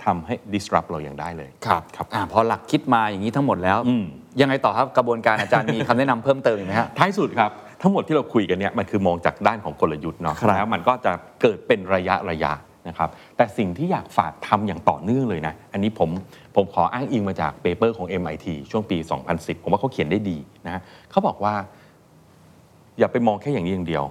S2: ทำให้ disrupt เราอย่างได้เลย
S5: ครับ
S2: ครับ
S5: อ่าพอหลักคิดมาอย่างนี้ทั้งหมดแล้ว
S2: อืม
S5: ยังไงต่อครับกระบวนการอาจารย์มีคำแนะนำเพิ่มเติมอีกไหมฮะ
S2: ท้ายสุดครับ ทั้งหมดที่เราคุยกันเนี่ยมันคือมองจากด้านของกลยุทธ์เนาะ
S5: ครับ
S2: แล้วมันก็จะเกิดเป็นระยะระยะนะครับแต่สิ่งที่อยากฝากทำอย่างต่อเนื่องเลยนะ อันนี้ผมผมขออ้างอิงมาจากเปเปอร์ของ MIT ช่วงปี 2010 ผมว่าเขาเขียนได้ดีนะเขาบอกว่า อย่าไปมองแค่อย่างนี้อย่างเดียว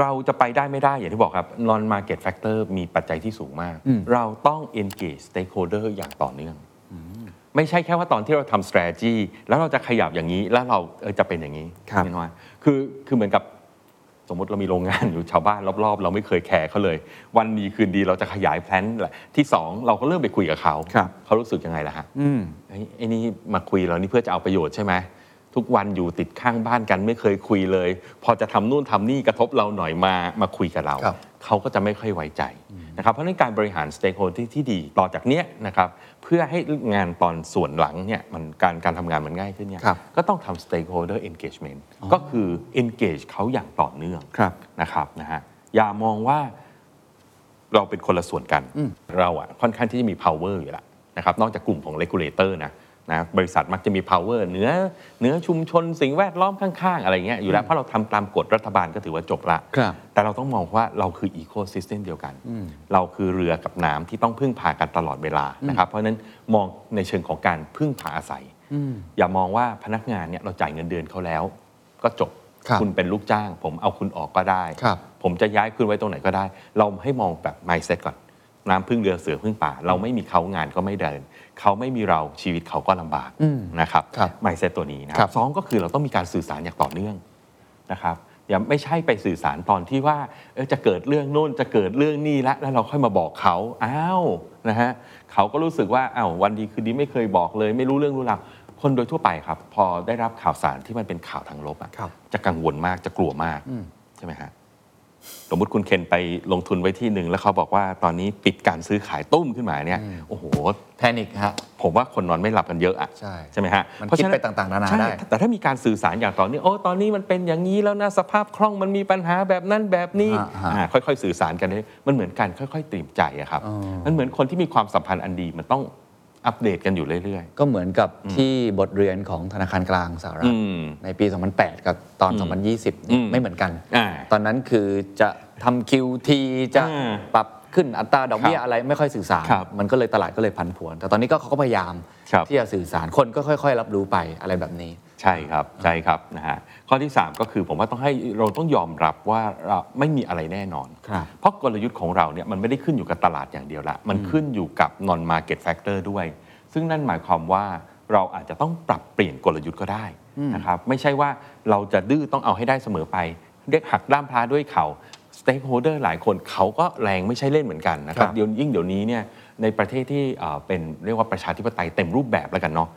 S2: เราจะไปได้ไม่ได้อย่างที่บอกครับ non market factor มีปัจจัยที่สูงมาก เราต้อง engage stakeholder อย่างต่อเนื่อง ไม่ใช่แค่ว่าตอนที่เราทำ strategy แล้วเราจะขยับอย่างนี้แล้วเราเออจะเป็นอย่างนี้
S5: ครับ
S2: ไม่น้อย คือคือเหมือนกับสมมติเรามีโรงงานอยู่ชาวบ้านรอบๆ เราไม่เคยแคร์เขาเลย วันดีคืนดีเราจะขยายแพลนแหละที่สองเราก็เริ่มไปคุยกับเขา
S5: ครับ
S2: เขารู้สึกยังไงล่ะฮะ
S5: อืม
S2: เฮ้ยไอ้นี่มาคุยเรานี่เพื่อจะเอาประโยชน์ใช่ไหมทุกวันอยู่ติดข้างบ้านกันไม่เคยคุยเลย พอจะทำนู่นทำนี่กระทบเราหน่อยมามาคุยกับเรา
S5: ครับ
S2: เขาก็จะไม่ค่อยไว้ใจ นะครับเพราะฉะนั้นการบริหาร stakeholder ที่ที่ดีต่อจากเนี้ยนะครับเพื่อให้งานตอนส่วนหลังเนี่ยมันการการทำงานมันง่ายขึ้นเนี่ย
S5: ครับ
S2: ก็ต้องทำ stakeholder engagement ก็คือ engage เขาอย่างต่อเนื่อง
S5: ครับ
S2: นะครับนะฮะอย่ามองว่าเราเป็นคนละส่วนกัน เราอะค่อนข้างที่จะมี power อยู่แล้วนะครับนอกจากกลุ่มของ regulator นะ นะบริษัทมักจะมี power เหนือเหนือชุมชนสิ่งแวดล้อมข้างๆ อะไรเงี้ยอยู่แล้วเพราะเราทำตามกฎรัฐบาลก็ถือว่าจบละ
S5: ครับ
S2: แต่เราต้องมองว่าเราคือ ecosystem เดียวกัน เราคือเรือกับน้ำที่ต้องพึ่งพากันตลอดเวลานะครับเพราะฉะนั้นมองในเชิงของการพึ่งพาอาศัย อย่ามองว่าพนักงานเนี่ยเราจ่ายเงินเดือนเขาแล้ว ก็จบ
S5: ครับ
S2: ณเป็นลูกจ้าง ผมเอาคุณออกก็ได้
S5: ครับ
S2: ผมจะย้ายคุณไว้ตรงไหนก็ได้ เราให้มองแบบ mindset ก่อน น้ำพึ่งเรือเสือพึ่งป่า เราไม่มีเขางานก็ไม่เดิน เขาไม่มีเราชีวิตเขาก็ลำบากนะครับ
S5: ครับ
S2: mindset ตัวนี้นะค
S5: ครั
S2: รับบสองก็คือเราต้องมีการสื่อสารอย่างต่อเนื่องนะครับอย่าไม่ใช่ไปสื่อสารตอนที่ว่าเออจะเกิดเรื่องโน่นจะเกิดเรื่องนี่แล้วแล้วเราค่อยมาบอกเขาอ้าวนะฮะเขาก็รู้สึกว่าอ้าววันดีคืนดีไม่เคยบอกเลย ไม่รู้เรื่องรู้ราวคนโดยทั่วไปครับ พอได้รับข่าวสารที่มันเป็นข่าวทางลบอะ
S5: ครับ
S2: จะกังวลมากจะกลัวมากใช่ไหมฮะ สมมติคุณเคนไปลงทุนไว้ที่หนึ่งแล้วเขาบอกว่าตอนนี้ปิดการซื้อขายตุ้มขึ้นมาเนี่ยโอ้โห
S1: แพนิคฮะ
S2: ผมว่าคนนอนไม่หลับกันเยอะอะ
S1: ใช่
S2: ใช่ไหมฮะ
S1: มัน
S2: เพระฉะ
S1: คิดไปต่างๆนานา
S2: ใช่
S1: ได้
S2: แต่ถ้ามีการสื่อสารอย่างต่อเนื่องโอ้ตอนนี้มันเป็นอย่างนี้แล้วนะสภาพคล่องมันมีปัญหาแบบนั้นแบบนี้
S1: ฮะฮะ
S2: อ่าค่อยๆ สื่อสารกันเลยมันเหมือนกันค่อยๆเตรียมใจอะครับ
S1: อ๋อ
S2: มันเหมือนคนที่มีความสัมพันธ์อันดีมันต้อง อัปเดตกันอยู่เรื่อย
S1: ก็เหมือนกับที่บทเรียนของธนาคารกลางสหรัฐ
S2: อืม
S1: ในปี 2008 กับตอน 2020เนี่ย
S2: อืม
S1: ไม่เหมือนกัน
S2: อ่า
S1: ตอนนั้นคือจะทำ QT จะ
S2: อ่า
S1: ปรับขึ้นอัตราดอกเบี้ย
S2: ครับ
S1: อะไรไม่ค่อยสื่อสาร
S2: ครับ
S1: มันก็เลยตลาดก็เลยพันผวน แต่ตอนนี้ก็เขาก็พยายาม
S2: ครับ
S1: ที่จะสื่อสารคนก็ค่อย ๆ รับรู้ไปอะไรแบบนี้
S2: ๆใช่ครับ ใช่ครับนะฮะ ข้อที่ 3 ก็คือผมว่าต้องให้เราต้องยอมรับว่าเราไม่มีอะไรแน่นอน
S1: ครับ
S2: เพราะกลยุทธ์ของเราเนี่ยมันไม่ได้ขึ้นอยู่กับตลาดอย่างเดียวละ มันขึ้นอยู่กับ non market factor ด้วย ซึ่งนั่นหมายความว่าเราอาจจะต้องปรับเปลี่ยนกลยุทธ์ก็ได้นะครับไม่ใช่ว่าเราจะดื้อต้องเอาให้ได้เสมอไป เรียกหักด้ามพลาด้วยเขา stakeholder หลายคนเขาก็แรงไม่ใช่เล่นเหมือนกันนะครับ
S1: ครับ
S2: เดี๋ยวยิ่งเดี๋ยวนี้เนี่ยในประเทศที่เอ่อเป็นเรียกว่าประชาธิปไตยเต็มรูปแบบแล้วกันเนาะ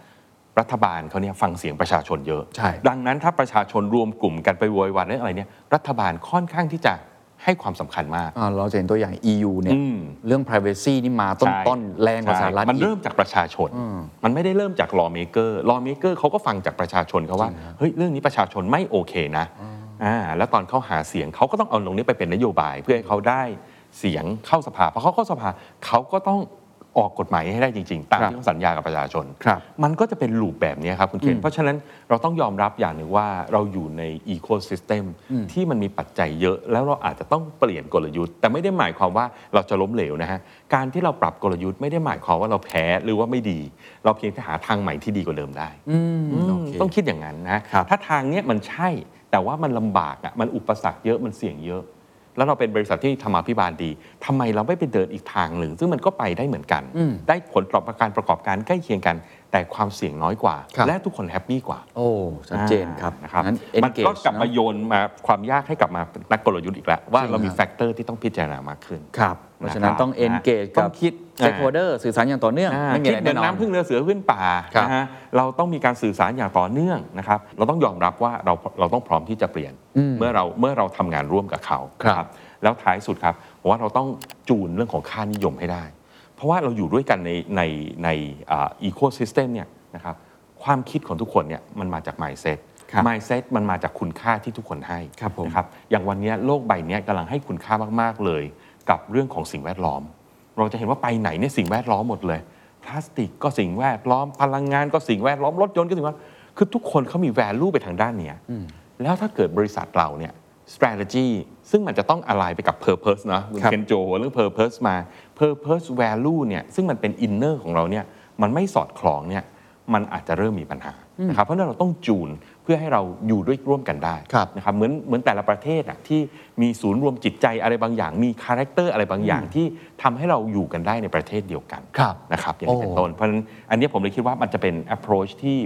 S2: รัฐบาลเขาเนี่ยฟังเสียงประชาชนเยอะ
S1: ใช่
S2: ดังนั้นถ้าประชาชนรวมกลุ่มกันไปโวยวายเรื่องอะไรเนี่ยรัฐบาลค่อนข้างที่จะให้ความสำคัญมาก
S1: อ่าเราจะเห็นตัวอย่าง EU เนี่ย
S2: อืม
S1: เรื่อง privacy นี่มาต้น
S2: ใช่
S1: ต้นแรงกว่าสหรัฐ
S2: ใช่มัน
S1: อีก
S2: เริ่มจากประชาชนมันไม่ได้เริ่มจาก lawmaker lawmaker เขาก็ฟังจากประชาชนเขาว่า เฮ้ย เรื่องนี้ประชาชนไม่โอเคนะอ่าแล้วตอนเขาหาเสียงเขาก็ต้องเอาตรงนี้ไปเป็นนโยบาย เพื่อให้เขาได้เสียงเข้าสภาพอเขาเข้าสภาเขาก็ต้อง ออกกฎหมายให้ได้จริงๆ ตาม
S1: ครับ
S2: ที่เขาสัญญากับประชาชน
S1: ครับ
S2: มันก็จะเป็นลูปแบบนี้ครับคุณเคนเพราะฉะนั้นเราต้องยอมรับอย่างหนึ่งว่าเราอยู่ในอีโค y ิสเต็มที่มันมีปัจจัยเยอะ แล้วเราอาจจะต้องเปลี่ยนกลยุทธ์ แต่ไม่ได้หมายความว่าเราจะล้มเหลวนะฮะ การที่เราปรับกลยุทธ์ไม่ได้หมายความว่าเราแพ้หรือว่าไม่ดี เราเพียงแต่หาทางใหม่ที่ดีกว่าเดิมได้อืม
S1: โอเค
S2: ต้องคิดอย่างนั้นนะครับถ้าทางเนี้ยมันใช่แต่ว่ามันลำบากอะมันอุปสรรคเยอะมันเสี่ยงเยอะ แล้วเราเป็นบริษัทที่ธรรมาภิบาลดีทำไมเราไม่ไปเดินอีกทางหนึ่ง ซึ่งมันก็ไปได้เหมือนกัน ได้ผลตอบการประกอบการใกล้เคียงกัน แต่ความเสี่ยงน้อยกว่า
S1: ครับ
S2: และทุกคนแฮปปี้กว่า
S1: โอ้ชัดเจนครับ
S2: อ่านะครับ
S1: งั้น
S2: มันก็
S1: engage
S2: กลับมา
S1: เนอะ
S2: โยนมาความยากให้กลับมาเป็นนักกลยุทธ์อีกแล้ว ว่า
S1: จริง
S2: เรามี
S1: ครับ
S2: แฟกเตอร์ที่ต้องพิจารณามากขึ้น
S1: ครับเพราะฉะนั้นต้อง
S2: นะครับ ต้องคิด engage กับ
S1: stakeholder สื่อสารอย่างต่อเนื่อง
S2: อ่า
S1: ไม่มี
S2: คิดเหมื
S1: แน่
S2: อน
S1: นอน
S2: น้ำพึ่งเรือเสือขึ้นป่า
S1: ครับ
S2: นะฮะเราต้องมีการสื่อสารอย่างต่อเนื่องนะครับ เราต้องยอมรับว่าเราเราต้องพร้อมที่จะเปลี่ยน เมื่อเราเมื่อเราทำงานร่วมกับเขา
S1: ครับ
S2: นะแล้วท้ายสุดครับผมว่าเราต้องจูนเรื่องของค่านิยมให้ได้ เพราะว่าเราอยู่ด้วยกันในในในอีโคซิสเต็มเนี่ยนะครับความคิดของทุกคนเนี่ยมันมาจาก mindset
S1: ครับ
S2: mindset มันมาจากคุณค่าที่ทุกคนให้
S1: ครับผม
S2: นะครับอย่างวันนี้โลกใบนี้กำลังให้คุณค่ามากๆเลย กับเรื่องของสิ่งแวดล้อม เราจะเห็นว่าไปไหนเนี่ยสิ่งแวดล้อมหมดเลย พลาสติกก็สิ่งแวดล้อมพลังงานก็สิ่งแวดล้อมรถยนต์ก็สิ่งแวดล้อมคือทุกคนเขามี value ไปทางด้านเนี้ยแล้วถ้าเกิดบริษัทเราเนี่ย strategy ซึ่งมันจะต้องอะไรไปกับ purpose นะคุณ
S1: ครับ
S2: เคนโจเรื่อง purpose มา purpose value เนี่ยซึ่งมันเป็น inner ของเราเนี่ยมันไม่สอดคล้องเนี่ยมันอาจจะเริ่มมีปัญหานะครับเพราะฉะนั้นเราต้องจูนเพื่อให้เราอยู่ด้วยร่วมกันได้
S1: ครับ
S2: นะครับเหมือนเหมือนแต่ละประเทศอะที่มีศูนย์รวมจิตใจอะไรบางอย่าง มี character อะไรบางอย่างที่ทำให้เราอยู่กันได้ในประเทศเดียวกัน
S1: ครับ
S2: นะครับอย่างนี้เป็น
S1: โอ้
S2: ต้นเพราะฉะนั้นอันนี้ผมเลยคิดว่ามันจะเป็น approach ที่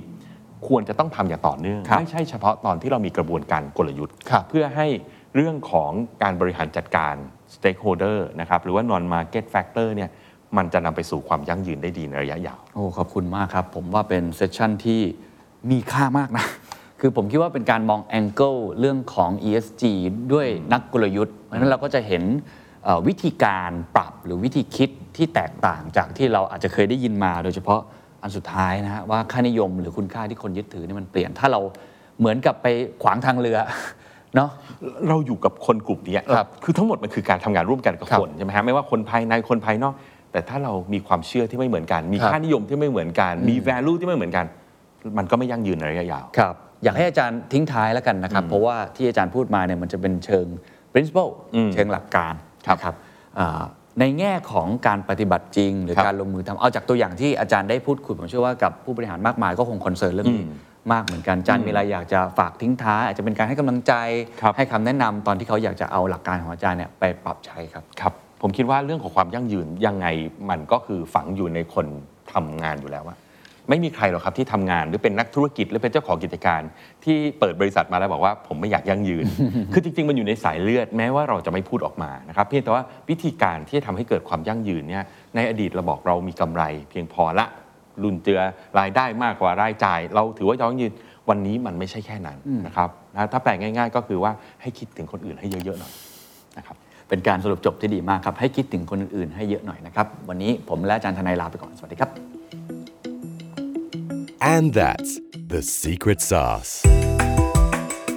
S2: ควรจะต้องทำอย่างต่อเนื่อง
S1: ครับ
S2: ไม่ใช่เฉพาะตอนที่เรามีกระบวนการกลยุทธ์
S1: ครับ
S2: เพื่อให้เรื่องของการบริหารจัดการ stakeholder นะครับหรือว่า non market factor เนี่ยมันจะนำไปสู่ความยั่งยืนได้ดีในระยะยาว
S1: โอ้ขอบคุณมากครับ ผมว่าเป็นเซสชั่นที่มีค่ามากนะ คือผมคิดว่าเป็นการมองแองเกิลเรื่องของ ESG ด้วยนักกลยุทธ์เพราะฉะนั้นเราก็จะเห็นวิธีการปรับหรือวิธีคิดที่แตกต่างจากที่เราอาจจะเคยได้ยินมา โดยเฉพาะอันสุดท้ายนะฮะว่าค่านิยมหรือคุณค่าที่คนยึดถือนี่มันเปลี่ยนถ้าเราเหมือนกับไปขวางทางเรือ เนาะ
S2: เราอยู่กับคนกลุ่มเนี้ย
S1: ครับ
S2: คือทั้งหมดมันคือการทำงานร่วมกันกับ
S1: ครับ
S2: คนใช่ไหมฮะไม่ว่าคนภายในคนภายนอก แต่ถ้าเรามีความเชื่อที่ไม่เหมือนกัน มี
S1: ครับ
S2: ค่านิยมที่ไม่เหมือนกัน มี value ที่ไม่เหมือนกัน มันก็ไม่ยั่งยืนในระยะยาว
S1: ครับ อยากให้อาจารย์ทิ้งท้ายแล้วกันนะครับ เพราะว่าที่อาจารย์พูดมาเนี่ยมันจะเป็นเชิง principle
S2: อืม
S1: เชิงหลักการ
S2: ครับ
S1: นะครับอ่าในแง่ของการปฏิบัติจริง หรือ
S2: ครับ
S1: การลงมือทำเอาจากตัวอย่างที่อาจารย์ได้พูดคุยผมเชื่อว่ากับผู้บริหารมากมายก็คงคอนเซิร์นเรื่องนี้
S2: อืม
S1: มากเหมือนกันอาจารย์มีอะไรอยากจะฝากทิ้งท้ายอาจจะเป็นการให้กำลังใจ
S2: ครับ
S1: ให้คำแนะนำตอนที่เขาอยากจะเอาหลักการของอาจารย์เนี่ยไปปรับใช้ครับ
S2: ครับ ผมคิดว่าเรื่องของความยั่งยืนยังไงมันก็คือฝังอยู่ในคนทำงานอยู่แล้วว่าไม่มีใครหรอกครับที่ทำงานหรือเป็นนักธุรกิจหรือเป็นเจ้าของกิจการ ที่เปิดบริษัทมาแล้วบอกว่าผมไม่อยากยั่งยืน คือจริง ๆ มันอยู่ในสายเลือดแม้ว่าเราจะไม่พูดออกมานะครับเพียงแต่ว่าวิธีการที่จะทำให้เกิดความยั่งยืนเนี่ยในอดีตเราบอกเรามีกำไร เพียงพอละ จุนเจือรายได้มากกว่ารายจ่าย เราถือว่ายั่งยืนวันนี้มันไม่ใช่แค่นั้นนะครับนะถ้าแปลง่ายๆ ก็คือว่าให้คิดถึงคนอื่นให้เยอะๆหน่อยนะครับ
S6: เป็นการสรุปจบที่ดีมากครับ ให้คิดถึงคนอื่นๆให้เยอะหน่อยนะครับ วันนี้ผมและอาจารย์ทนายลาไปก่อน สวัสดีครับ
S4: And that's the secret sauce.